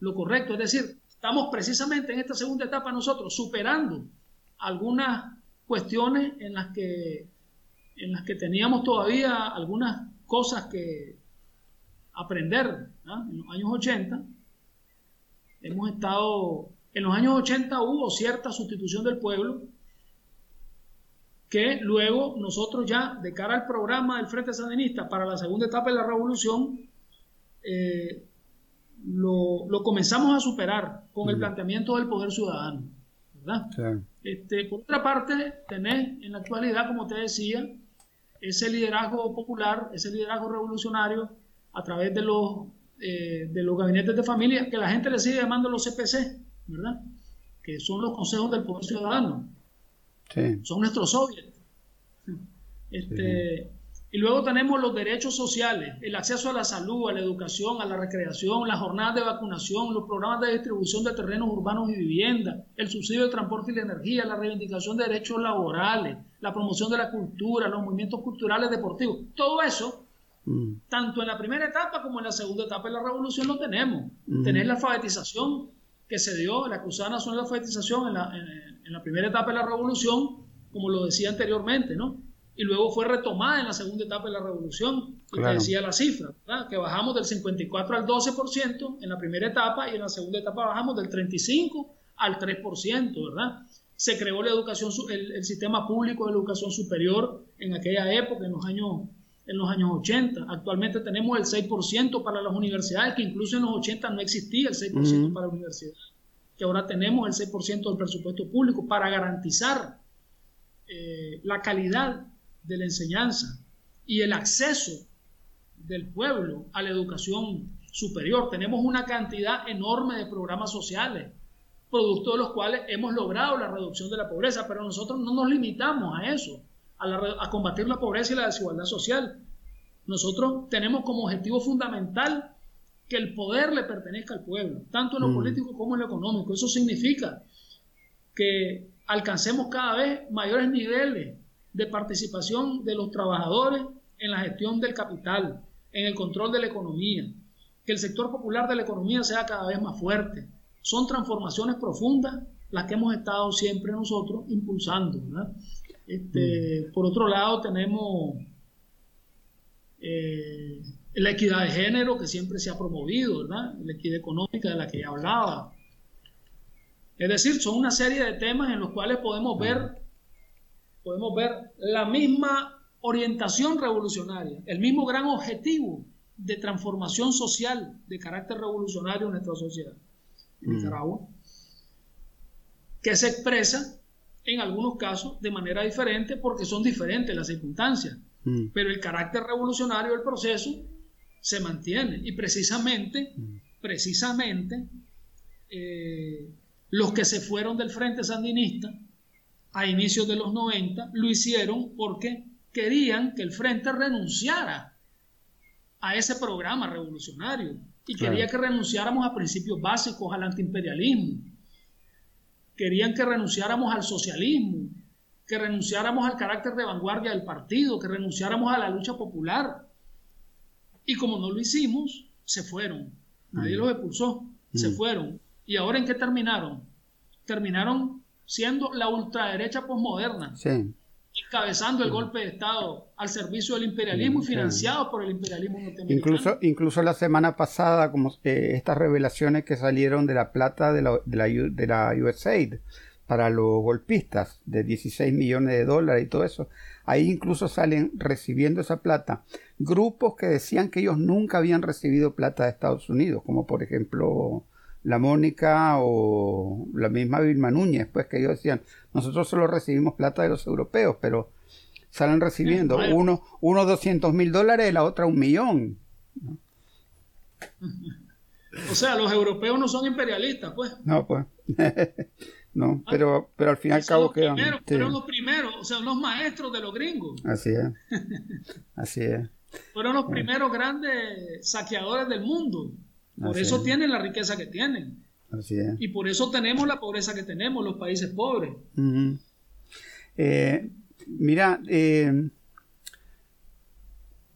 lo correcto, es decir, estamos precisamente en esta segunda etapa nosotros superando algunas cuestiones en las que en las que teníamos todavía algunas cosas que aprender en los años 80. Hemos estado, en los años 80 hubo cierta sustitución del pueblo que luego nosotros ya, de cara al programa del Frente Sandinista para la segunda etapa de la revolución, eh, lo, comenzamos a superar con el planteamiento del poder ciudadano. ¿verdad? Este, por otra parte, tenés en la actualidad, como te decía, ese liderazgo popular, ese liderazgo revolucionario a través de los, eh, de los gabinetes de familia, que la gente le sigue llamando los CPC, ¿verdad? Que son los consejos del poder ciudadano. Son nuestros soviets. Este, y luego tenemos los derechos sociales, el acceso a la salud, a la educación, a la recreación, las jornadas de vacunación, los programas de distribución de terrenos urbanos y vivienda, el subsidio de transporte y de energía, la reivindicación de derechos laborales, la promoción de la cultura, los movimientos culturales deportivos. Todo eso, mm. tanto en la primera etapa como en la segunda etapa de la revolución lo tenemos. Mm. Tener la alfabetización que se dio, la Cruzada Nacional de Alfabetización en la, en la primera etapa de la revolución, como lo decía anteriormente, ¿no? Y luego fue retomada en la segunda etapa de la revolución, y decía la cifra, que bajamos del 54 al 12% en la primera etapa y en la segunda etapa bajamos del 35 al 3%, ¿verdad? Se creó la educación, el, sistema público de educación superior en aquella época, en los años en los años 80. Actualmente tenemos el 6% para las universidades, que incluso en los 80 no existía el 6% para la universidad, que ahora tenemos el 6% del presupuesto público para garantizar eh, la calidad de la enseñanza y el acceso del pueblo a la educación superior. Tenemos una cantidad enorme de programas sociales, producto de los cuales hemos logrado la reducción de la pobreza, pero nosotros no nos limitamos a eso, a, combatir la pobreza y la desigualdad social. Nosotros tenemos como objetivo fundamental que el poder le pertenezca al pueblo, tanto en lo mm. político como en lo económico. Eso significa que alcancemos cada vez mayores niveles de participación de los trabajadores en la gestión del capital, en el control de la economía, que el sector popular de la economía sea cada vez más fuerte. Son transformaciones profundas las que hemos estado siempre nosotros impulsando. Este, mm. Por otro lado, tenemos eh, la equidad de género que siempre se ha promovido, la equidad económica de la que ya hablaba. Es decir, son una serie de temas en los cuales podemos ver podemos ver la misma orientación revolucionaria, el mismo gran objetivo de transformación social de carácter revolucionario en nuestra sociedad en mm. Nicaragua, que se expresa en algunos casos de manera diferente porque son diferentes las circunstancias, mm. pero el carácter revolucionario del proceso se mantiene y precisamente, mm. precisamente, eh, los que se fueron del Frente Sandinista a inicios de los 90 lo hicieron porque querían que el frente renunciara a ese programa revolucionario y quería que renunciáramos a principios básicos al antiimperialismo. Querían que renunciáramos al socialismo, que renunciáramos al carácter de vanguardia del partido, que renunciáramos a la lucha popular. Y como no lo hicimos, se fueron. Nadie mm. los expulsó, se mm. fueron. ¿Y ahora en qué terminaron? Terminaron siendo la ultraderecha posmoderna. Encabezando el golpe de Estado al servicio del imperialismo y financiado por el imperialismo norteamericano. Incluso, incluso la semana pasada, como estas revelaciones que salieron de la plata de la, de la, de la USAID para los golpistas de 16 millones de dólares y todo eso. Ahí incluso salen recibiendo esa plata grupos que decían que ellos nunca habían recibido plata de Estados Unidos, como por ejemplo la Mónica o la misma Vilma Núñez, pues que ellos decían, nosotros solo recibimos plata de los europeos, pero salen recibiendo. Uno, uno 200 mil dólares, la otra un millón. O sea, los europeos no son imperialistas, pues. No, pues. no, ah, pero, pero al fin y al cabo quedan. Fueron los primeros, o sea, los maestros de los gringos. Así es. Así es. Fueron los primeros grandes saqueadores del mundo. Por eso tienen la riqueza que tienen. Así es. Y por eso tenemos la pobreza que tenemos, los países pobres. Eh, mira, eh,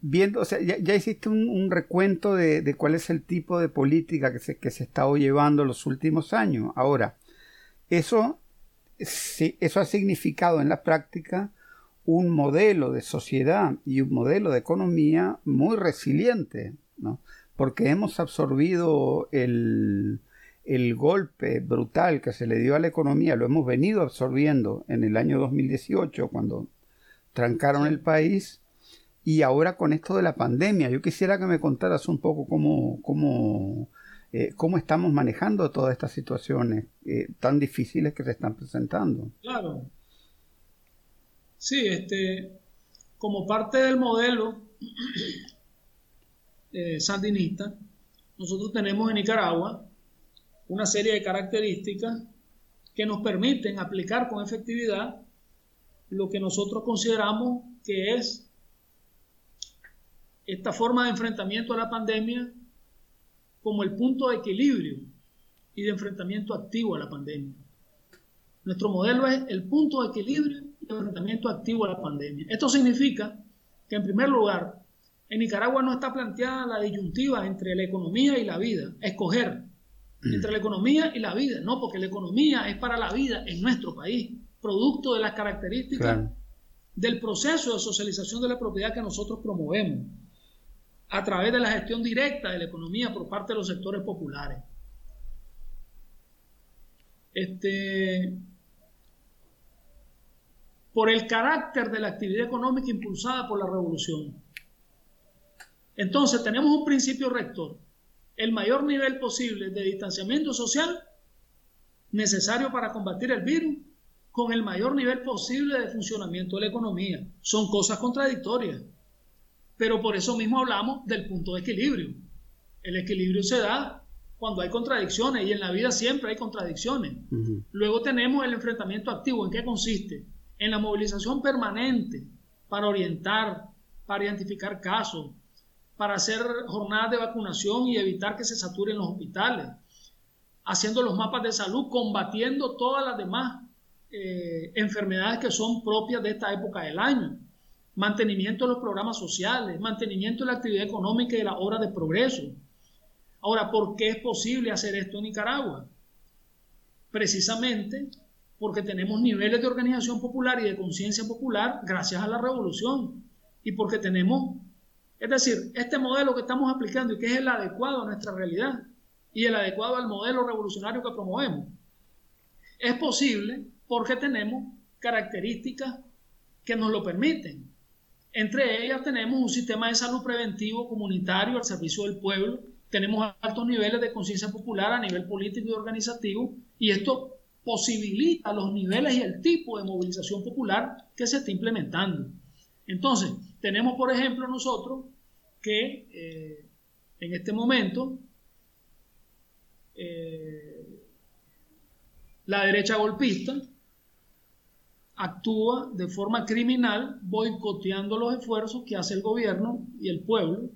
viendo, o sea, ya, hiciste un, recuento de, cuál es el tipo de política que se, que se está llevando los últimos años. Ahora, eso, eso ha significado en la práctica un modelo de sociedad y un modelo de economía muy resiliente, ¿no? Porque hemos absorbido el, el golpe brutal que se le dio a la economía, lo hemos venido absorbiendo en el año 2018 cuando trancaron el país y ahora con esto de la pandemia, yo quisiera que me contaras un poco cómo, cómo, eh, cómo estamos manejando todas estas situaciones eh, tan difíciles que se están presentando. Claro. Sí, este, como parte del modelo eh, sandinista, nosotros tenemos en Nicaragua una serie de características que nos permiten aplicar con efectividad lo que nosotros consideramos que es esta forma de enfrentamiento a la pandemia como el punto de equilibrio y de enfrentamiento activo a la pandemia. Nuestro modelo es el punto de equilibrio y de enfrentamiento activo a la pandemia. Esto significa que, en primer lugar, en Nicaragua no está planteada la disyuntiva entre la economía y la vida, escoger entre la economía y la vida, no, porque la economía es para la vida en nuestro país, producto de las características del proceso de socialización de la propiedad que nosotros promovemos a través de la gestión directa de la economía por parte de los sectores populares. Este, por el carácter de la actividad económica impulsada por la revolución. Entonces tenemos un principio rector, el mayor nivel posible de distanciamiento social necesario para combatir el virus con el mayor nivel posible de funcionamiento de la economía. Son cosas contradictorias. Pero por eso mismo hablamos del punto de equilibrio. El equilibrio se da cuando hay contradicciones y en la vida siempre hay contradicciones. Luego tenemos el enfrentamiento activo. ¿En qué consiste? En la movilización permanente para orientar, para identificar casos, para hacer jornadas de vacunación y evitar que se saturen los hospitales, haciendo los mapas de salud, combatiendo todas las demás eh, enfermedades que son propias de esta época del año mantenimiento de los programas sociales, mantenimiento de la actividad económica y de la obra de progreso. Ahora, ¿por qué es posible hacer esto en Nicaragua? Precisamente porque tenemos niveles de organización popular y de conciencia popular gracias a la revolución y porque tenemos, es decir, este modelo que estamos aplicando y que es el adecuado a nuestra realidad y el adecuado al modelo revolucionario que promovemos, es posible porque tenemos características que nos lo permiten. Entre ellas tenemos un sistema de salud preventivo comunitario al servicio del pueblo, tenemos altos niveles de conciencia popular a nivel político y organizativo, y esto posibilita los niveles y el tipo de movilización popular que se está implementando. Entonces, tenemos, por ejemplo, nosotros que eh, en este momento eh, la derecha golpista actúa de forma criminal boicoteando los esfuerzos que hace el gobierno y el pueblo,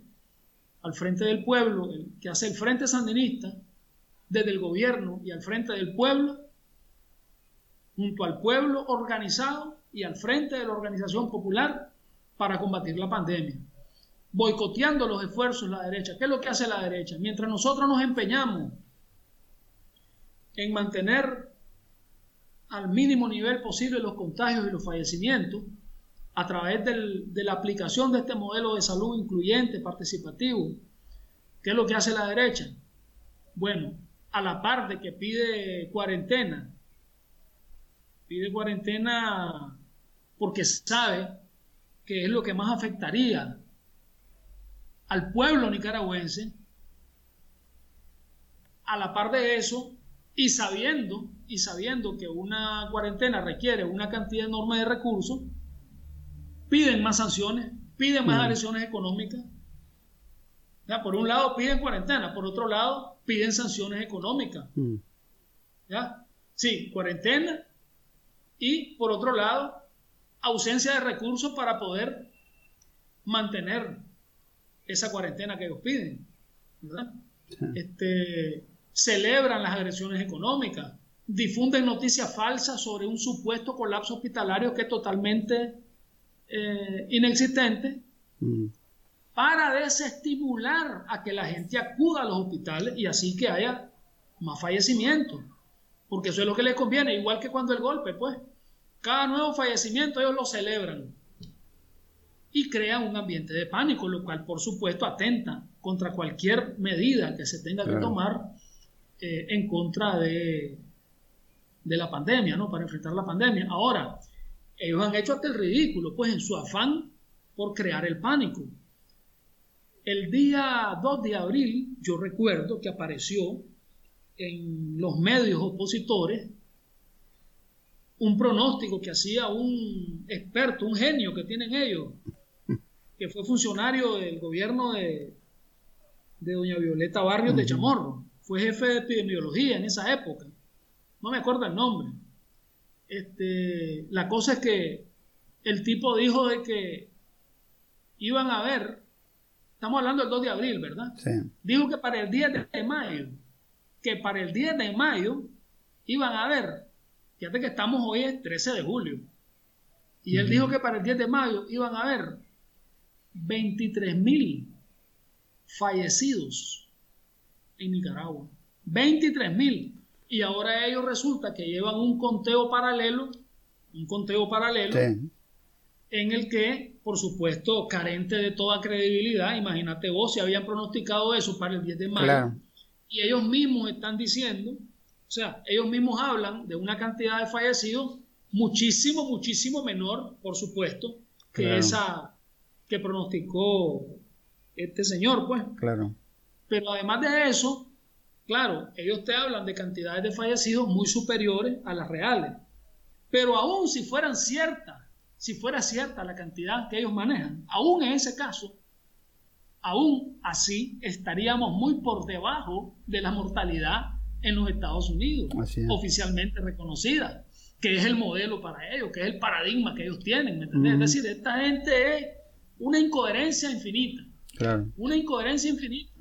al frente del pueblo, que hace el Frente Sandinista, desde el gobierno y al frente del pueblo, junto al pueblo organizado y al frente de la organización popular para combatir la pandemia. Boicoteando los esfuerzos de la derecha. ¿Qué es lo que hace la derecha? Mientras nosotros nos empeñamos en mantener al mínimo nivel posible los contagios y los fallecimientos a través de la aplicación de este modelo de salud incluyente, participativo. ¿Qué es lo que hace la derecha? Bueno, a la par de que pide cuarentena, pide cuarentena porque sabe que es lo que más afectaría al pueblo nicaragüense, a la par de eso, y sabiendo, y sabiendo que una cuarentena requiere una cantidad enorme de recursos, piden más sanciones, piden más agresiones económicas. por un lado piden cuarentena, por otro lado piden sanciones económicas. ¿Ya? Sí, cuarentena y por otro lado ausencia de recursos para poder mantener esa cuarentena que ellos piden. Este, celebran las agresiones económicas, difunden noticias falsas sobre un supuesto colapso hospitalario que es totalmente eh, inexistente mm. para desestimular a que la gente acuda a los hospitales y así que haya más fallecimientos. Porque eso es lo que les conviene, igual que cuando el golpe, pues. Cada nuevo fallecimiento ellos lo celebran y crean un ambiente de pánico, lo cual por supuesto atenta contra cualquier medida que se tenga que tomar eh, en contra de, de la pandemia, ¿no? Para enfrentar la pandemia. Ahora, ellos han hecho hasta el ridículo, pues en su afán por crear el pánico. El día 2 de abril, yo recuerdo que apareció en los medios opositores un pronóstico que hacía un experto, un genio que tienen ellos, que fue funcionario del gobierno de, de doña Violeta Barrios de Chamorro. Fue jefe de epidemiología en esa época. No me acuerdo el nombre. Este, la cosa es que el tipo dijo de que iban a ver, estamos hablando del 2 de abril, ¿verdad? Sí. Dijo que para el 10 de mayo, que para el 10 de mayo iban a ver, fíjate que estamos hoy el 13 de julio, y él dijo que para el 10 de mayo iban a haber 23 mil fallecidos en Nicaragua. 23 mil. Y ahora ellos resulta que llevan un conteo paralelo, un conteo paralelo, en el que, por supuesto, carente de toda credibilidad, imagínate vos si habían pronosticado eso para el 10 de mayo, y ellos mismos están diciendo, o sea, ellos mismos hablan de una cantidad de fallecidos muchísimo, muchísimo menor, por supuesto, que esa que pronosticó este señor, pues. Claro. Pero además de eso, claro, ellos te hablan de cantidades de fallecidos muy superiores a las reales. Pero aún si fueran ciertas, si fuera cierta la cantidad que ellos manejan, aún en ese caso, aún así estaríamos muy por debajo de la mortalidad en los Estados Unidos, oficialmente reconocida, que es el modelo para ellos, que es el paradigma que ellos tienen, ¿me entiendes? Es decir, esta gente es una incoherencia infinita. Una incoherencia infinita.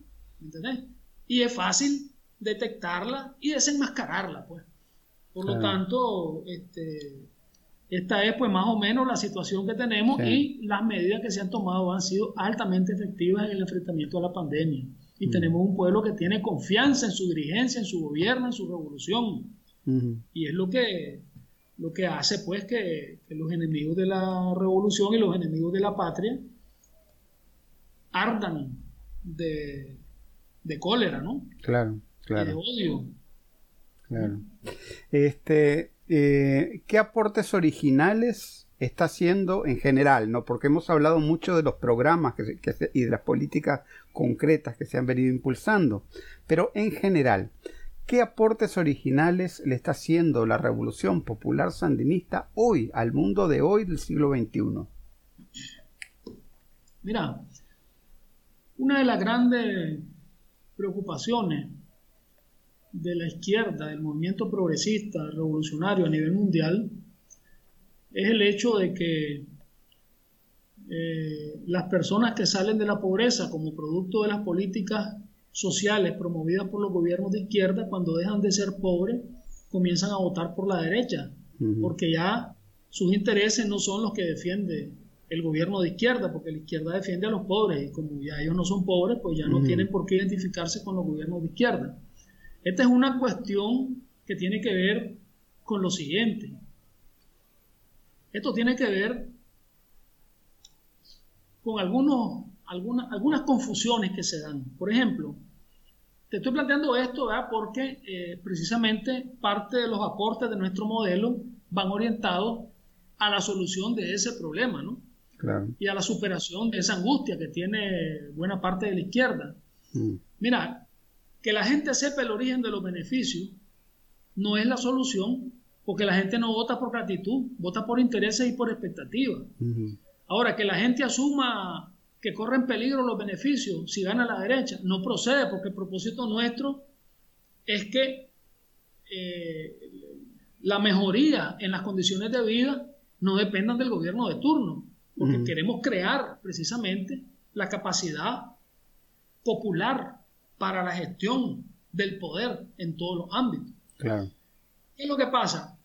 ¿Entendés? Y es fácil detectarla y desenmascararla, pues. Por lo tanto, este, esta es pues más o menos la situación que tenemos y las medidas que se han tomado han sido altamente efectivas en el enfrentamiento a la pandemia. Y tenemos un pueblo que tiene confianza en su dirigencia, en su gobierno, en su revolución. Y es lo que, lo que hace pues que, que, los enemigos de la revolución y los enemigos de la patria ardan de, cólera, ¿no? Claro, claro. de odio. Claro. Este, eh, ¿Qué aportes originales está haciendo en general? ¿no? Porque hemos hablado mucho de los programas y de las políticas concretas que se han venido impulsando, pero en general, ¿qué aportes originales le está haciendo la revolución popular sandinista hoy, al mundo de hoy del siglo XXI? Mira, una de las grandes preocupaciones de la izquierda, del movimiento progresista, revolucionario a nivel mundial, es el hecho de que eh, las personas que salen de la pobreza como producto de las políticas sociales promovidas por los gobiernos de izquierda, cuando dejan de ser pobres, comienzan a votar por la derecha, porque ya sus intereses no son los que defiende el gobierno de izquierda, porque la izquierda defiende a los pobres y como ya ellos no son pobres, pues ya no tienen por qué identificarse con los gobiernos de izquierda. Esta es una cuestión que tiene que ver con lo siguiente. Esto tiene que ver con algunos, algunas, algunas confusiones que se dan. Por ejemplo, te estoy planteando esto porque eh, precisamente parte de los aportes de nuestro modelo van orientados a la solución de ese problema, ¿no? y a la superación de esa angustia que tiene buena parte de la izquierda. Mm. Mira, que la gente sepa el origen de los beneficios no es la solución, porque la gente no vota por gratitud, vota por intereses y por expectativas. Ahora, que la gente asuma que corren peligro los beneficios si gana la derecha, no procede porque el propósito nuestro es que eh, la mejoría en las condiciones de vida no dependan del gobierno de turno, porque queremos crear precisamente la capacidad popular para la gestión del poder en todos los ámbitos. Claro. ¿Qué es lo que pasa?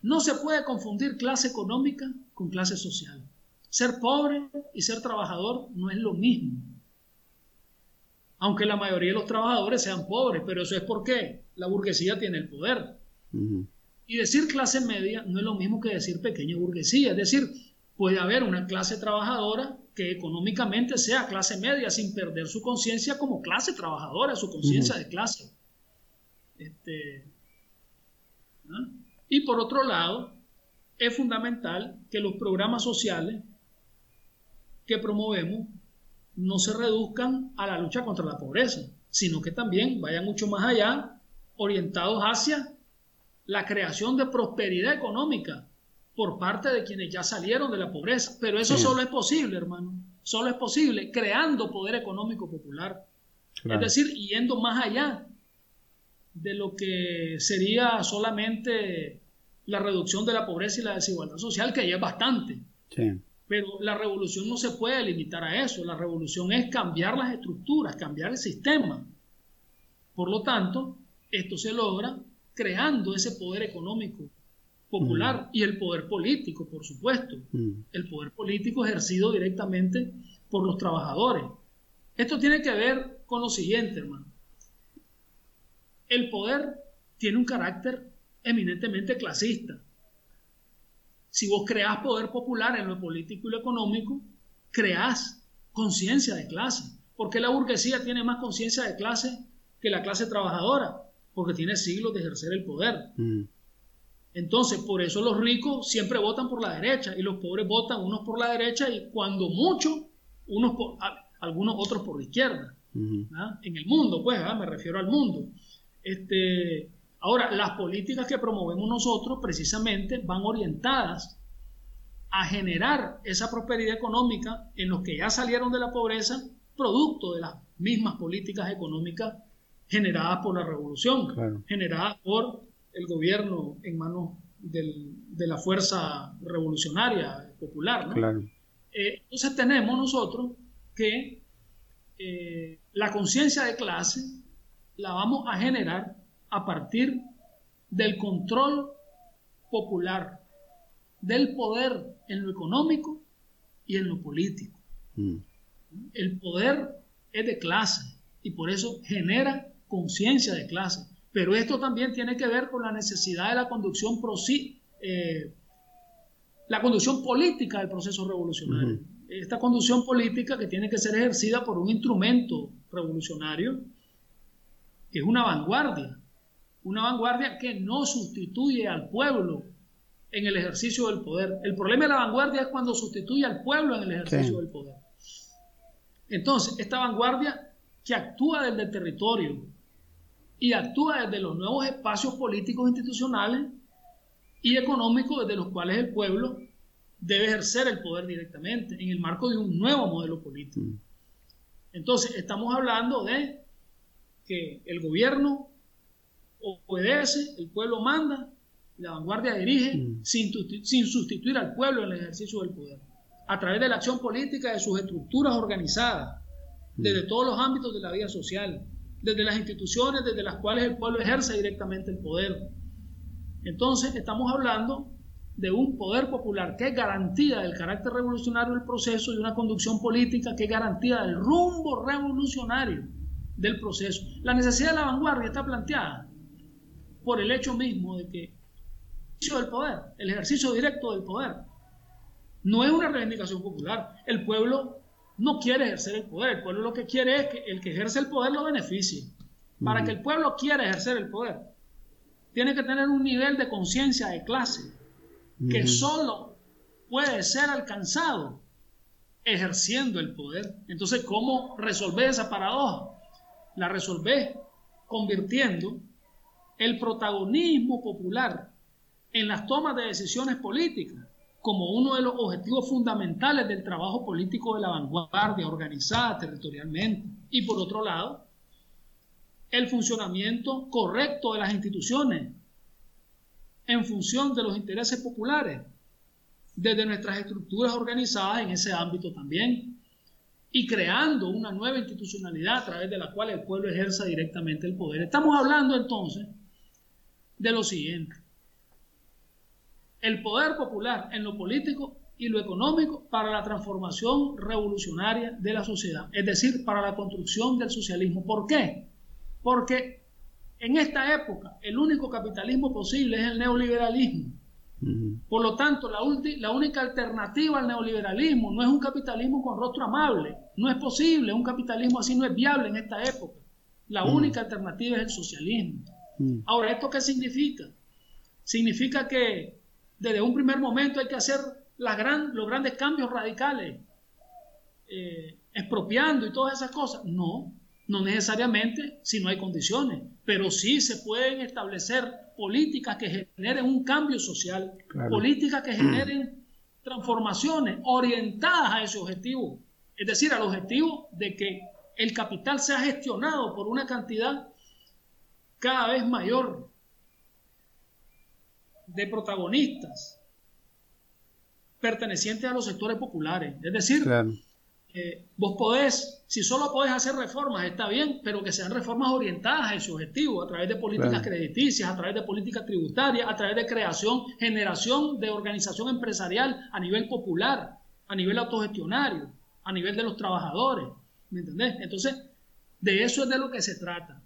No se puede confundir clase económica con clase social. Ser pobre y ser trabajador no es lo mismo. Aunque la mayoría de los trabajadores sean pobres, pero eso es porque la burguesía tiene el poder. Y decir clase media no es lo mismo que decir pequeña burguesía. Es decir, puede haber una clase trabajadora que económicamente sea clase media sin perder su conciencia como clase trabajadora, su conciencia de clase. Este, y por otro lado, es fundamental que los programas sociales que promovemos no se reduzcan a la lucha contra la pobreza, sino que también vayan mucho más allá, orientados hacia la creación de prosperidad económica por parte de quienes ya salieron de la pobreza. Pero eso solo es posible, hermano. Solo es posible creando poder económico popular. Es decir, yendo más allá de lo que sería solamente la reducción de la pobreza y la desigualdad social, que ya es bastante. Pero la revolución no se puede limitar a eso. La revolución es cambiar las estructuras, cambiar el sistema. Por lo tanto, esto se logra creando ese poder económico popular mm. y el poder político, por supuesto. Mm. El poder político ejercido directamente por los trabajadores. Esto tiene que ver con lo siguiente, hermano. El poder tiene un carácter eminentemente clasista. Si vos creás poder popular en lo político y lo económico, creás conciencia de clase. porque la burguesía tiene más conciencia de clase que la clase trabajadora? Porque tiene siglos de ejercer el poder. Mm. Entonces, por eso los ricos siempre votan por la derecha y los pobres votan unos por la derecha y cuando mucho, unos por, algunos otros por la izquierda. En el mundo, pues, me refiero al mundo. Este, Ahora, las políticas que promovemos nosotros precisamente van orientadas a generar esa prosperidad económica en los que ya salieron de la pobreza, producto de las mismas políticas económicas generadas por la revolución, generadas por el gobierno en manos de la fuerza revolucionaria popular. Eh, entonces tenemos nosotros que eh, la conciencia de clase la vamos a generar a partir del control popular, del poder en lo económico y en lo político. Mm. El poder es de clase y por eso genera conciencia de clase. Pero esto también tiene que ver con la necesidad de la conducción, eh, la conducción política del proceso revolucionario. Esta conducción política que tiene que ser ejercida por un instrumento revolucionario, es una vanguardia, una vanguardia que no sustituye al pueblo en el ejercicio del poder. El problema de la vanguardia es cuando sustituye al pueblo en el ejercicio del poder. Entonces, esta vanguardia que actúa desde el territorio y actúa desde los nuevos espacios políticos institucionales y económicos desde los cuales el pueblo debe ejercer el poder directamente en el marco de un nuevo modelo político. Mm. Entonces, estamos hablando de que el gobierno obedece, el pueblo manda, la vanguardia dirige, mm. sin, sin sustituir al pueblo en el ejercicio del poder, a través de la acción política de sus estructuras organizadas, mm. desde todos los ámbitos de la vida social, desde las instituciones desde las cuales el pueblo ejerce directamente el poder. Entonces, estamos hablando de un poder popular que es garantía del carácter revolucionario del proceso y una conducción política que es garantía del rumbo revolucionario del proceso. La necesidad de la vanguardia está planteada por el hecho mismo de que el ejercicio del poder, el ejercicio directo del poder, no es una reivindicación popular. El pueblo no quiere ejercer el poder, el pueblo lo que quiere es que el que ejerce el poder lo beneficie. Para que el pueblo quiera ejercer el poder, tiene que tener un nivel de conciencia de clase que solo puede ser alcanzado ejerciendo el poder. Entonces, ¿cómo resolver esa paradoja? La resolver convirtiendo el protagonismo popular en las tomas de decisiones políticas como uno de los objetivos fundamentales del trabajo político de la vanguardia organizada territorialmente. Y por otro lado, el funcionamiento correcto de las instituciones en función de los intereses populares, desde nuestras estructuras organizadas en ese ámbito también, y creando una nueva institucionalidad a través de la cual el pueblo ejerza directamente el poder. Estamos hablando entonces de lo siguiente. El poder popular en lo político y lo económico para la transformación revolucionaria de la sociedad, es decir, para la construcción del socialismo. ¿Por qué? Porque en esta época el único capitalismo posible es el neoliberalismo. Por lo tanto, la, la, única alternativa al neoliberalismo no es un capitalismo con rostro amable. No es posible, un capitalismo así no es viable en esta época. La única alternativa es el socialismo. Ahora, ¿esto qué significa? Significa que desde un primer momento hay que hacer gran, los grandes cambios radicales, eh, expropiando y todas esas cosas. No, no necesariamente si no hay condiciones, pero sí se pueden establecer políticas que generen un cambio social, políticas que generen transformaciones orientadas a ese objetivo, es decir, al objetivo de que el capital sea gestionado por una cantidad cada vez mayor de protagonistas pertenecientes a los sectores populares. Es decir, eh, vos podés, si solo podés hacer reformas, está bien, pero que sean reformas orientadas a ese objetivo, a través de políticas crediticias, a través de políticas tributarias, a través de creación, generación de organización empresarial a nivel popular, a nivel autogestionario, a nivel de los trabajadores. ¿Me entendés? Entonces, de eso es de lo que se trata.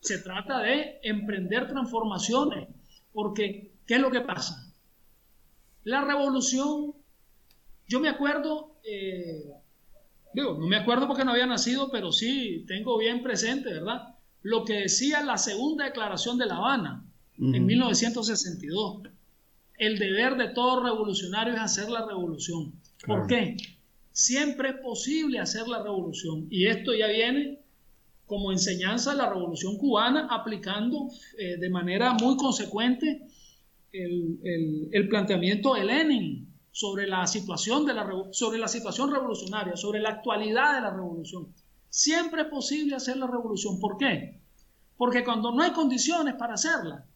Se trata de emprender transformaciones, porque ¿qué es lo que pasa? La revolución, yo me acuerdo, eh, digo, no me acuerdo porque no había nacido, pero sí tengo bien presente, ¿verdad? Lo que decía la segunda declaración de La Habana en 1962. El deber de todo revolucionario es hacer la revolución. ¿Por qué? Siempre es posible hacer la revolución. Y esto ya viene como enseñanza de la revolución cubana, aplicando eh, de manera muy consecuente el, planteamiento de Lenin sobre la situación de la sobre la situación revolucionaria, sobre la actualidad de la revolución. Siempre es posible hacer la revolución. ¿Por qué? Porque cuando no hay condiciones para hacerla,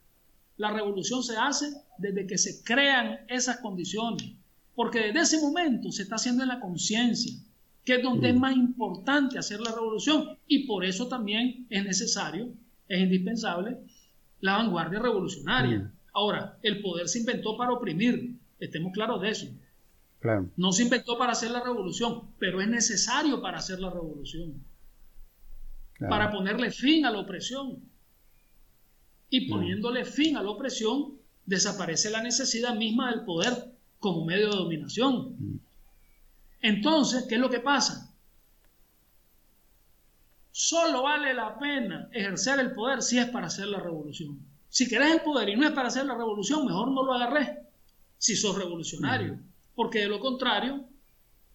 la revolución se hace desde que se crean esas condiciones. Porque desde ese momento se está haciendo en la conciencia, que es donde es mm. más importante hacer la revolución. Y por eso también es necesario, es indispensable, la vanguardia revolucionaria. Mm. Ahora, el poder se inventó para oprimir, estemos claros de eso. No se inventó para hacer la revolución, pero es necesario para hacer la revolución. Para ponerle fin a la opresión. Y poniéndole fin a la opresión, desaparece la necesidad misma del poder como medio de dominación. Mm. Entonces, ¿qué es lo que pasa? Solo vale la pena ejercer el poder si es para hacer la revolución. Si querés el poder y no es para hacer la revolución, mejor no lo agarres si sos revolucionario. Porque de lo contrario,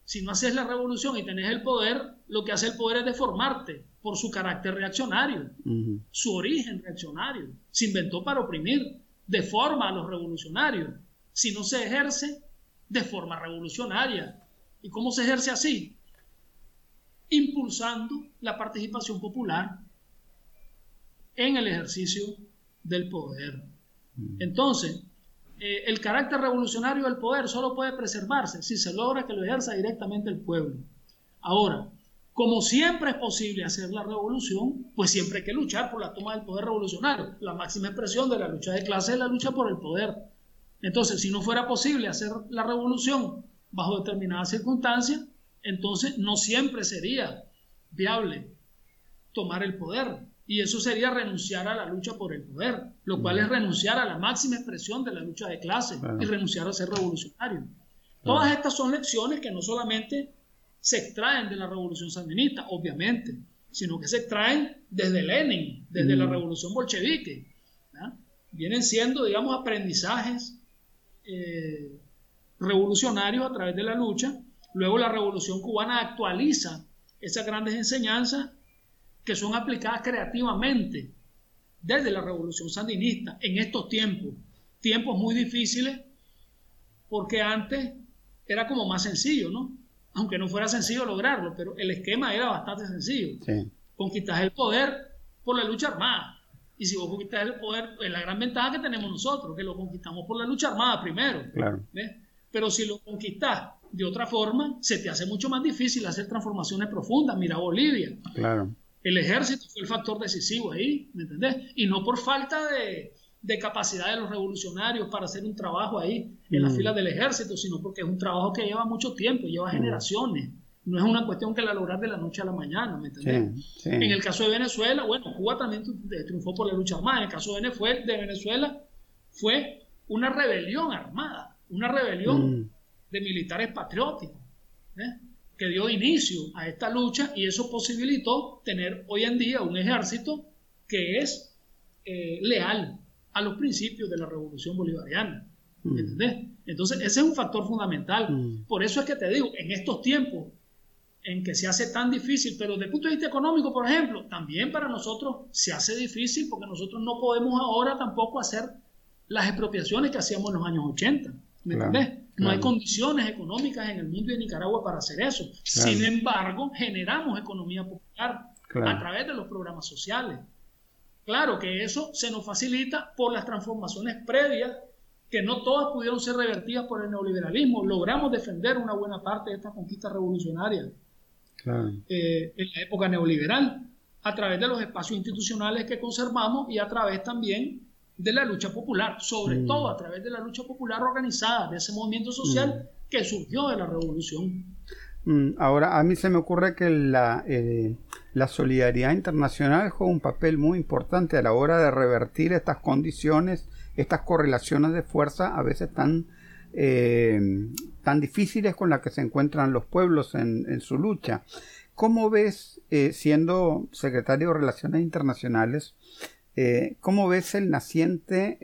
si no haces la revolución y tenés el poder, lo que hace el poder es deformarte por su carácter reaccionario, su origen reaccionario. Se inventó para oprimir, deforma a los revolucionarios. Si no se ejerce de forma revolucionaria. ¿Y cómo se ejerce así? Impulsando la participación popular en el ejercicio del poder. Entonces, eh, el carácter revolucionario del poder solo puede preservarse si se logra que lo ejerza directamente el pueblo. Ahora, como siempre es posible hacer la revolución, pues siempre hay que luchar por la toma del poder revolucionario. La máxima expresión de la lucha de clase es la lucha por el poder. Entonces, si no fuera posible hacer la revolución bajo determinadas circunstancias, entonces no siempre sería viable tomar el poder. Y eso sería renunciar a la lucha por el poder, lo cual es renunciar a la máxima expresión de la lucha de clase y renunciar a ser revolucionario. Todas estas son lecciones que no solamente se extraen de la revolución sandinista, obviamente, sino que se extraen desde Lenin, desde la revolución bolchevique. Vienen siendo, digamos, aprendizajes eh, revolucionarios a través de la lucha. Luego la revolución cubana actualiza esas grandes enseñanzas que son aplicadas creativamente desde la revolución sandinista en estos tiempos, tiempos muy difíciles porque antes era como más sencillo, ¿no? Aunque no fuera sencillo lograrlo, pero el esquema era bastante sencillo. Sí. Conquistas el poder por la lucha armada. Y si vos conquistas el poder, es la gran ventaja que tenemos nosotros, que lo conquistamos por la lucha armada primero. Claro. Pero si lo conquistas de otra forma, se te hace mucho más difícil hacer transformaciones profundas. Mira Bolivia. Claro. El ejército fue el factor decisivo ahí, ¿me entendés? Y no por falta de, de capacidad de los revolucionarios para hacer un trabajo ahí en las mm. filas del ejército, sino porque es un trabajo que lleva mucho tiempo, lleva mm. generaciones. No es una cuestión que la lograr de la noche a la mañana, ¿me entiendes? En el caso de Venezuela, bueno, Cuba también triunfó por la lucha armada. En el caso de Venezuela, fue una rebelión armada, una rebelión mm. de militares patrióticos, ¿eh? Que dio inicio a esta lucha y eso posibilitó tener hoy en día un ejército que es eh, leal a los principios de la revolución bolivariana. Mm. ¿Entendés? Entonces, ese es un factor fundamental. Mm. Por eso es que te digo, en estos tiempos en que se hace tan difícil, pero desde el punto de vista económico, por ejemplo, también para nosotros se hace difícil porque nosotros no podemos ahora tampoco hacer las expropiaciones que hacíamos en los años 80. ¿Me entendés? No hay condiciones económicas en el mundo de Nicaragua para hacer eso. Sin embargo, generamos economía popular a través de los programas sociales. Claro que eso se nos facilita por las transformaciones previas que no todas pudieron ser revertidas por el neoliberalismo. Logramos defender una buena parte de esta conquista revolucionaria eh, en la época neoliberal, a través de los espacios institucionales que conservamos y a través también de la lucha popular, sobre mm. todo a través de la lucha popular organizada, de ese movimiento social mm. que surgió de la revolución. Mm, ahora, a mí se me ocurre que la, eh, la solidaridad internacional juega un papel muy importante a la hora de revertir estas condiciones, estas correlaciones de fuerza a veces tan, eh, tan difíciles con las que se encuentran los pueblos en, su lucha. ¿Cómo ves, eh, siendo secretario de Relaciones Internacionales, cómo ves el naciente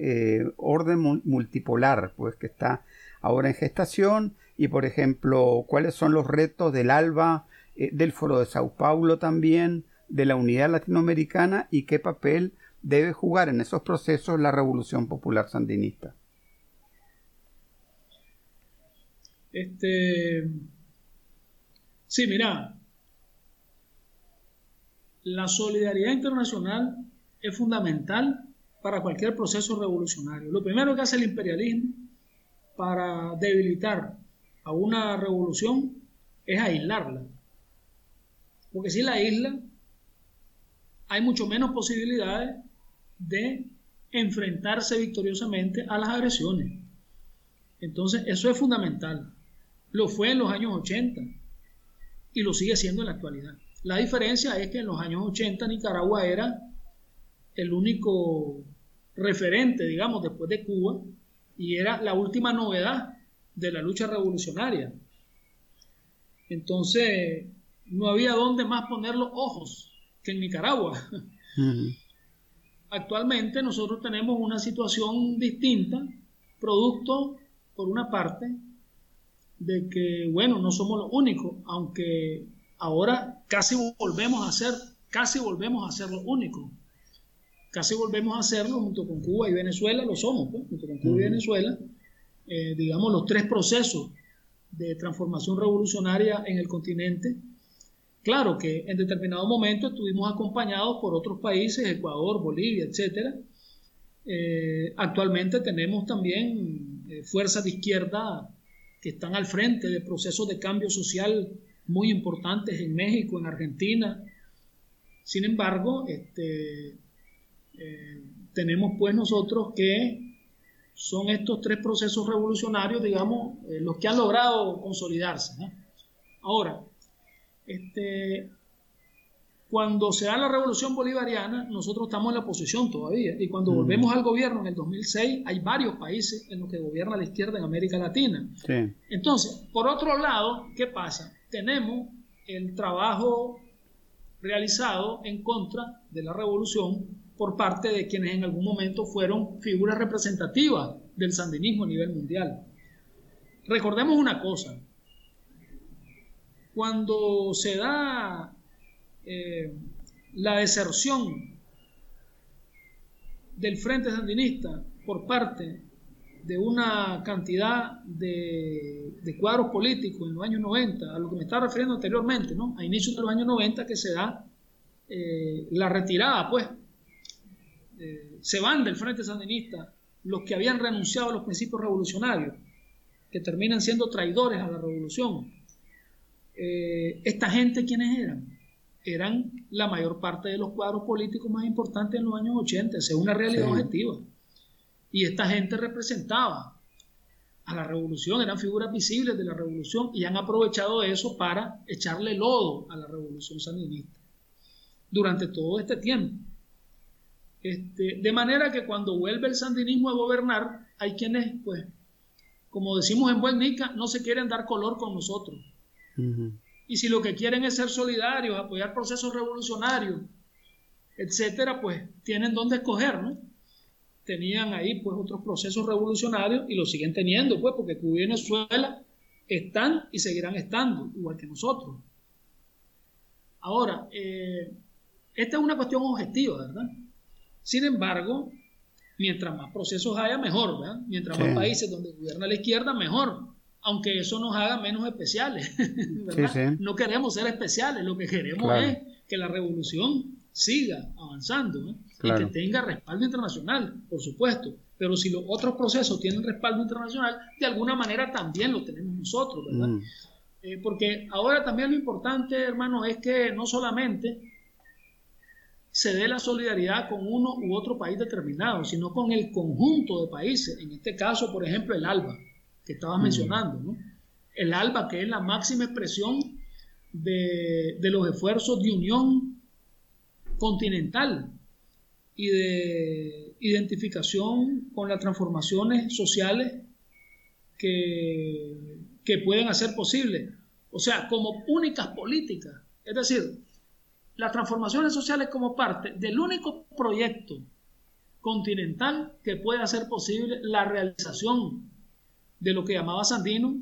orden multipolar, pues que está ahora en gestación y, por ejemplo, cuáles son los retos del ALBA, eh, del Foro de Sao Paulo también, de la Unidad Latinoamericana y qué papel debe jugar en esos procesos la Revolución Popular Sandinista. Este, sí, mira, la solidaridad internacional es fundamental para cualquier proceso revolucionario. Lo primero que hace el imperialismo para debilitar a una revolución es aislarla. Porque si la isla, hay mucho menos posibilidades de enfrentarse victoriosamente a las agresiones. Entonces, eso es fundamental. Lo fue en los años 80 y lo sigue siendo en la actualidad. La diferencia es que en los años 80 Nicaragua era el único referente, digamos, después de Cuba, y era la última novedad de la lucha revolucionaria. Entonces, no había dónde más poner los ojos que en Nicaragua. Actualmente nosotros tenemos una situación distinta, producto, por una parte, de que, bueno, no somos los únicos, aunque ahora casi volvemos a ser, casi volvemos a ser los únicos. Casi volvemos a hacerlo junto con Cuba y Venezuela, lo somos, pues, junto con Cuba y Venezuela, eh, digamos, los tres procesos de transformación revolucionaria en el continente. Claro que en determinado momento estuvimos acompañados por otros países, Ecuador, Bolivia, etc. Eh, actualmente tenemos también eh, fuerzas de izquierda que están al frente de procesos de cambio social muy importantes en México, en Argentina. Sin embargo, este, tenemos pues nosotros que son estos tres procesos revolucionarios, digamos, eh, los que han logrado consolidarse. Ahora, este, cuando se da la revolución bolivariana, nosotros estamos en la oposición todavía. Y cuando mm. volvemos al gobierno en el 2006, hay varios países en los que gobierna la izquierda en América Latina. Entonces, por otro lado, ¿qué pasa? Tenemos el trabajo realizado en contra de la revolución por parte de quienes en algún momento fueron figuras representativas del sandinismo a nivel mundial. Recordemos una cosa, cuando se da eh, la deserción del Frente Sandinista por parte de una cantidad de, cuadros políticos en los años 90, a lo que me estaba refiriendo anteriormente, ¿no? a inicios de los años 90 que se da eh, la retirada, pues, eh, se van del Frente Sandinista los que habían renunciado a los principios revolucionarios, que terminan siendo traidores a la revolución. Eh, ¿Esta gente quiénes eran? Eran la mayor parte de los cuadros políticos más importantes en los años 80, es una realidad objetiva. Y esta gente representaba a la revolución, eran figuras visibles de la revolución y han aprovechado eso para echarle lodo a la revolución sandinista durante todo este tiempo. Este, de manera que cuando vuelve el sandinismo a gobernar, hay quienes, pues, como decimos en Buen Nica, no se quieren dar color con nosotros. Y si lo que quieren es ser solidarios, apoyar procesos revolucionarios, etcétera, pues tienen donde escoger, ¿no? Tenían ahí, pues, otros procesos revolucionarios y lo siguen teniendo, pues, porque Cuba y Venezuela están y seguirán estando, igual que nosotros. Ahora, eh, esta es una cuestión objetiva, ¿verdad? Sin embargo, mientras más procesos haya, mejor, ¿verdad? Mientras más países donde gobierna la izquierda, mejor. Aunque eso nos haga menos especiales, ¿verdad? No queremos ser especiales, lo que queremos es que la revolución siga avanzando ¿eh? y que tenga respaldo internacional, por supuesto. Pero si los otros procesos tienen respaldo internacional, de alguna manera también lo tenemos nosotros, ¿verdad? Mm. Eh, porque ahora también lo importante, hermano, es que no solamente se dé la solidaridad con uno u otro país determinado, sino con el conjunto de países. En este caso, por ejemplo, el ALBA, que estabas mm. mencionando. ¿no? El ALBA, que es la máxima expresión de, los esfuerzos de unión continental y de identificación con las transformaciones sociales que, que pueden hacer posible. O sea, como únicas políticas. Es decir, las transformaciones sociales como parte del único proyecto continental que puede hacer posible la realización de lo que llamaba Sandino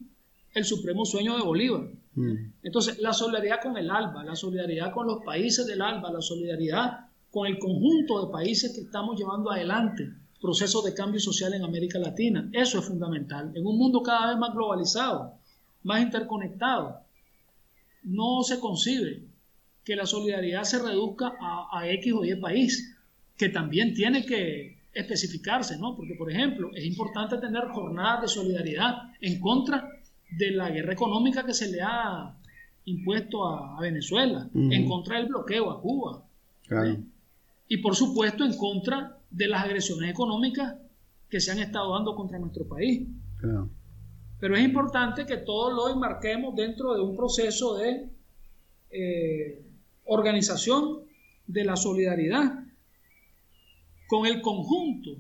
el supremo sueño de Bolívar. Mm. Entonces, la solidaridad con el ALBA, la solidaridad con los países del ALBA, la solidaridad con el conjunto de países que estamos llevando adelante procesos de cambio social en América Latina. Eso es fundamental. En un mundo cada vez más globalizado, más interconectado, no se concibe que la solidaridad se reduzca a, X o Y país, que también tiene que especificarse, ¿no? Porque, por ejemplo, es importante tener jornadas de solidaridad en contra de la guerra económica que se le ha impuesto a, Venezuela, en contra del bloqueo a Cuba. ¿eh? Y por supuesto en contra de las agresiones económicas que se han estado dando contra nuestro país. Pero es importante que todo lo enmarquemos dentro de un proceso de eh, organización de la solidaridad con el conjunto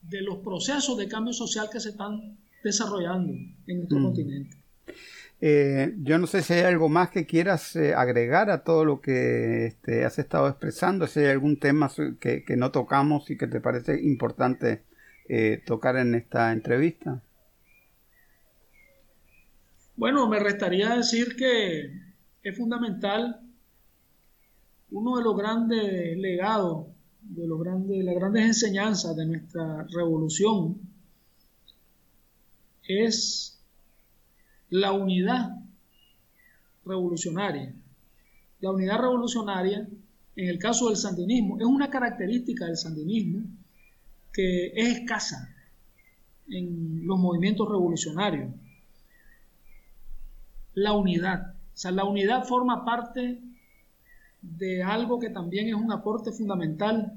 de los procesos de cambio social que se están desarrollando en nuestro mm. continente. Eh, yo no sé si hay algo más que quieras eh, agregar a todo lo que este, has estado expresando, si hay algún tema que, no tocamos y que te parece importante eh, tocar en esta entrevista. Bueno, me restaría decir que es fundamental uno de los grandes legados, de los grandes, las grandes enseñanzas de nuestra revolución es la unidad revolucionaria. La unidad revolucionaria, en el caso del sandinismo, es una característica del sandinismo que es escasa en los movimientos revolucionarios. La unidad. O sea, la unidad forma parte de algo que también es un aporte fundamental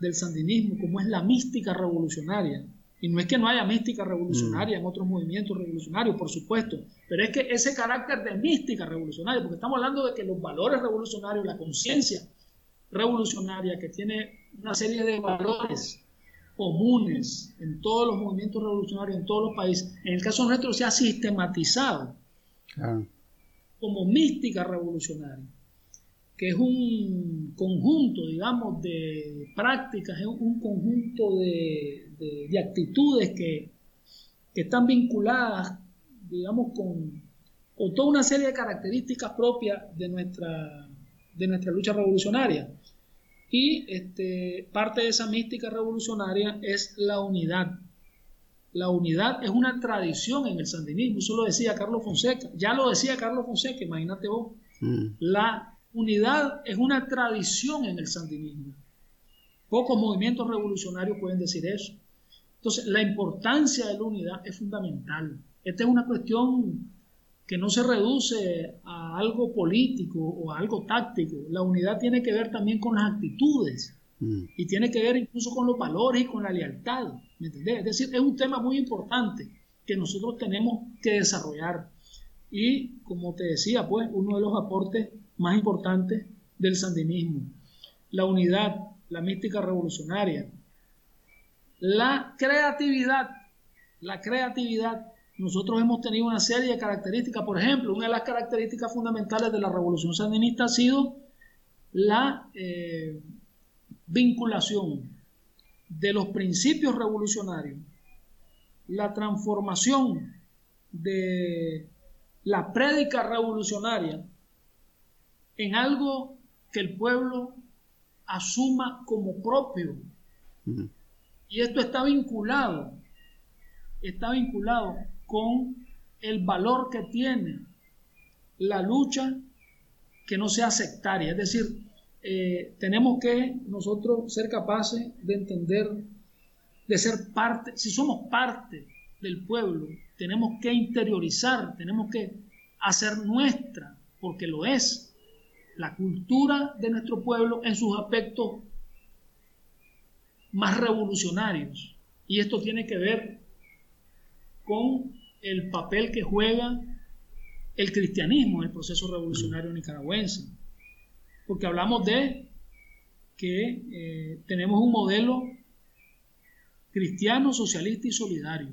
del sandinismo, como es la mística revolucionaria. Y no es que no haya mística revolucionaria en otros movimientos revolucionarios, por supuesto, pero es que ese carácter de mística revolucionaria, porque estamos hablando de que los valores revolucionarios, la conciencia revolucionaria que tiene una serie de valores comunes en todos los movimientos revolucionarios, en todos los países, en el caso nuestro se ha sistematizado como mística revolucionaria que es un conjunto, digamos, de prácticas, es un conjunto de, actitudes que, están vinculadas, digamos, con, toda una serie de características propias de nuestra, de nuestra lucha revolucionaria. Y este, parte de esa mística revolucionaria es la unidad. La unidad es una tradición en el sandinismo, eso lo decía Carlos Fonseca, ya lo decía Carlos Fonseca, imagínate vos. Mm. La unidad es una tradición en el sandinismo. Pocos movimientos revolucionarios pueden decir eso. Entonces, la importancia de la unidad es fundamental. Esta es una cuestión que no se reduce a algo político o a algo táctico. La unidad tiene que ver también con las actitudes mm. y tiene que ver incluso con los valores y con la lealtad. ¿Me entendés? Es decir, es un tema muy importante que nosotros tenemos que desarrollar. Y como te decía, pues uno de los aportes más importantes del sandinismo, la unidad, la mística revolucionaria, la creatividad, la creatividad. Nosotros hemos tenido una serie de características, por ejemplo, una de las características fundamentales de la revolución sandinista ha sido la eh, vinculación de los principios revolucionarios, la transformación de la prédica revolucionaria en algo que el pueblo asuma como propio. Y esto está vinculado, está vinculado con el valor que tiene la lucha que no sea sectaria. Es decir, eh, tenemos que nosotros ser capaces de entender, de ser parte, si somos parte del pueblo, tenemos que interiorizar, tenemos que hacer nuestra, porque lo es, la cultura de nuestro pueblo en sus aspectos más revolucionarios. Y esto tiene que ver con el papel que juega el cristianismo en el proceso revolucionario nicaragüense. Porque hablamos de que eh, tenemos un modelo cristiano, socialista y solidario.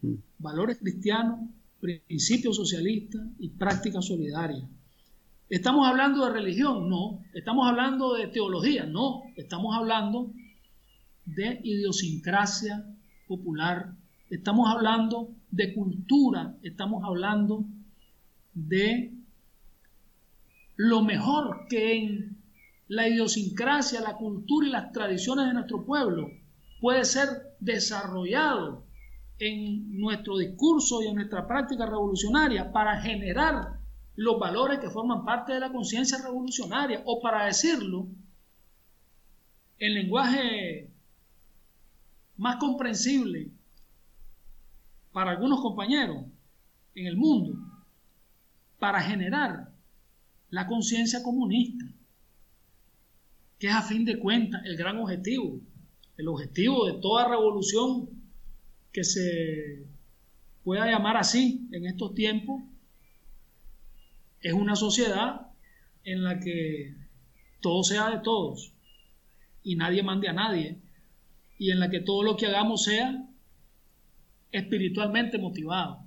Mm. Valores cristianos, principios socialistas y prácticas solidarias. ¿Estamos hablando de religión? No. ¿Estamos hablando de teología? No. Estamos hablando de idiosincrasia popular. Estamos hablando de cultura. Estamos hablando de lo mejor que en la idiosincrasia, la cultura y las tradiciones de nuestro pueblo puede ser desarrollado en nuestro discurso y en nuestra práctica revolucionaria para generar los valores que forman parte de la conciencia revolucionaria, o para decirlo en lenguaje más comprensible para algunos compañeros en el mundo, para generar la conciencia comunista, que es a fin de cuentas el gran objetivo, el objetivo de toda revolución que se pueda llamar así en estos tiempos, es una sociedad en la que todo sea de todos y nadie mande a nadie y en la que todo lo que hagamos sea espiritualmente motivado.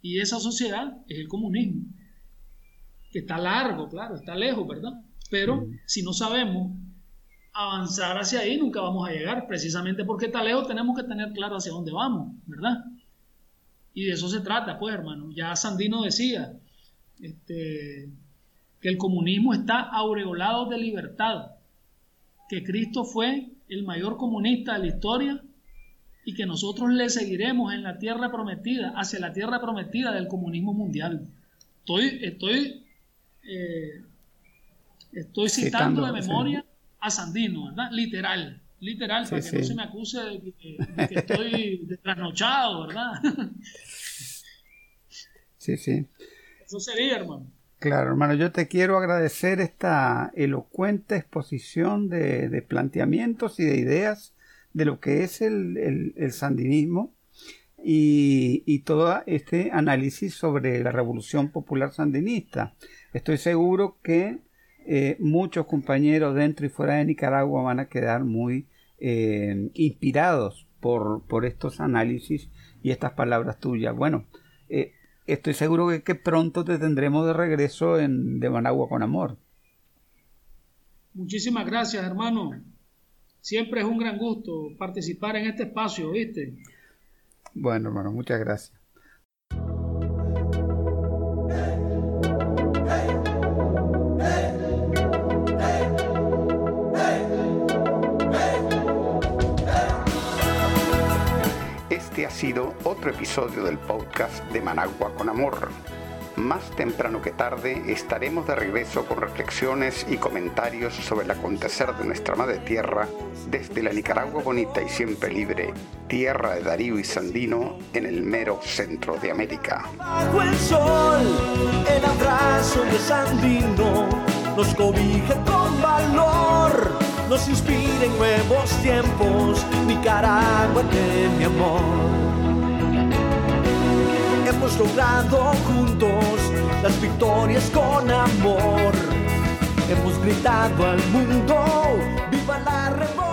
Y esa sociedad es el comunismo, que está largo, claro, está lejos, ¿verdad? Pero si no sabemos avanzar hacia ahí, nunca vamos a llegar, precisamente porque está lejos tenemos que tener claro hacia dónde vamos, ¿verdad? Y de eso se trata, pues, hermano. Ya Sandino decía, este, que el comunismo está aureolado de libertad, que Cristo fue el mayor comunista de la historia y que nosotros le seguiremos en la tierra prometida, hacia la tierra prometida del comunismo mundial. Estoy, estoy, eh, estoy citando, de memoria a Sandino, ¿verdad? Literal, literal, para que no se me acuse de que, de que estoy trasnochado, ¿verdad? Sí, sí. Sería, hermano. Claro, hermano, yo te quiero agradecer esta elocuente exposición de, planteamientos y de ideas de lo que es el, sandinismo y, todo este análisis sobre la revolución popular sandinista. Estoy seguro que eh, muchos compañeros dentro y fuera de Nicaragua van a quedar muy eh, inspirados por, por, estos análisis y estas palabras tuyas. Bueno, eh, estoy seguro que, que, pronto te tendremos de regreso en De Managua con Amor. Muchísimas gracias, hermano. Siempre es un gran gusto participar en este espacio, ¿viste? Bueno, hermano, muchas gracias. Sido otro episodio del podcast de Managua con Amor. Más temprano que tarde estaremos de regreso con reflexiones y comentarios sobre el acontecer de nuestra madre tierra desde la Nicaragua bonita y siempre libre, tierra de Darío y Sandino en el mero centro de América. Bajo el sol, el abrazo de Sandino nos cobija con valor, nos inspira en nuevos tiempos, Nicaragua de mi amor hemos logrado juntos las victorias con amor. Hemos gritado al mundo, viva la revolución.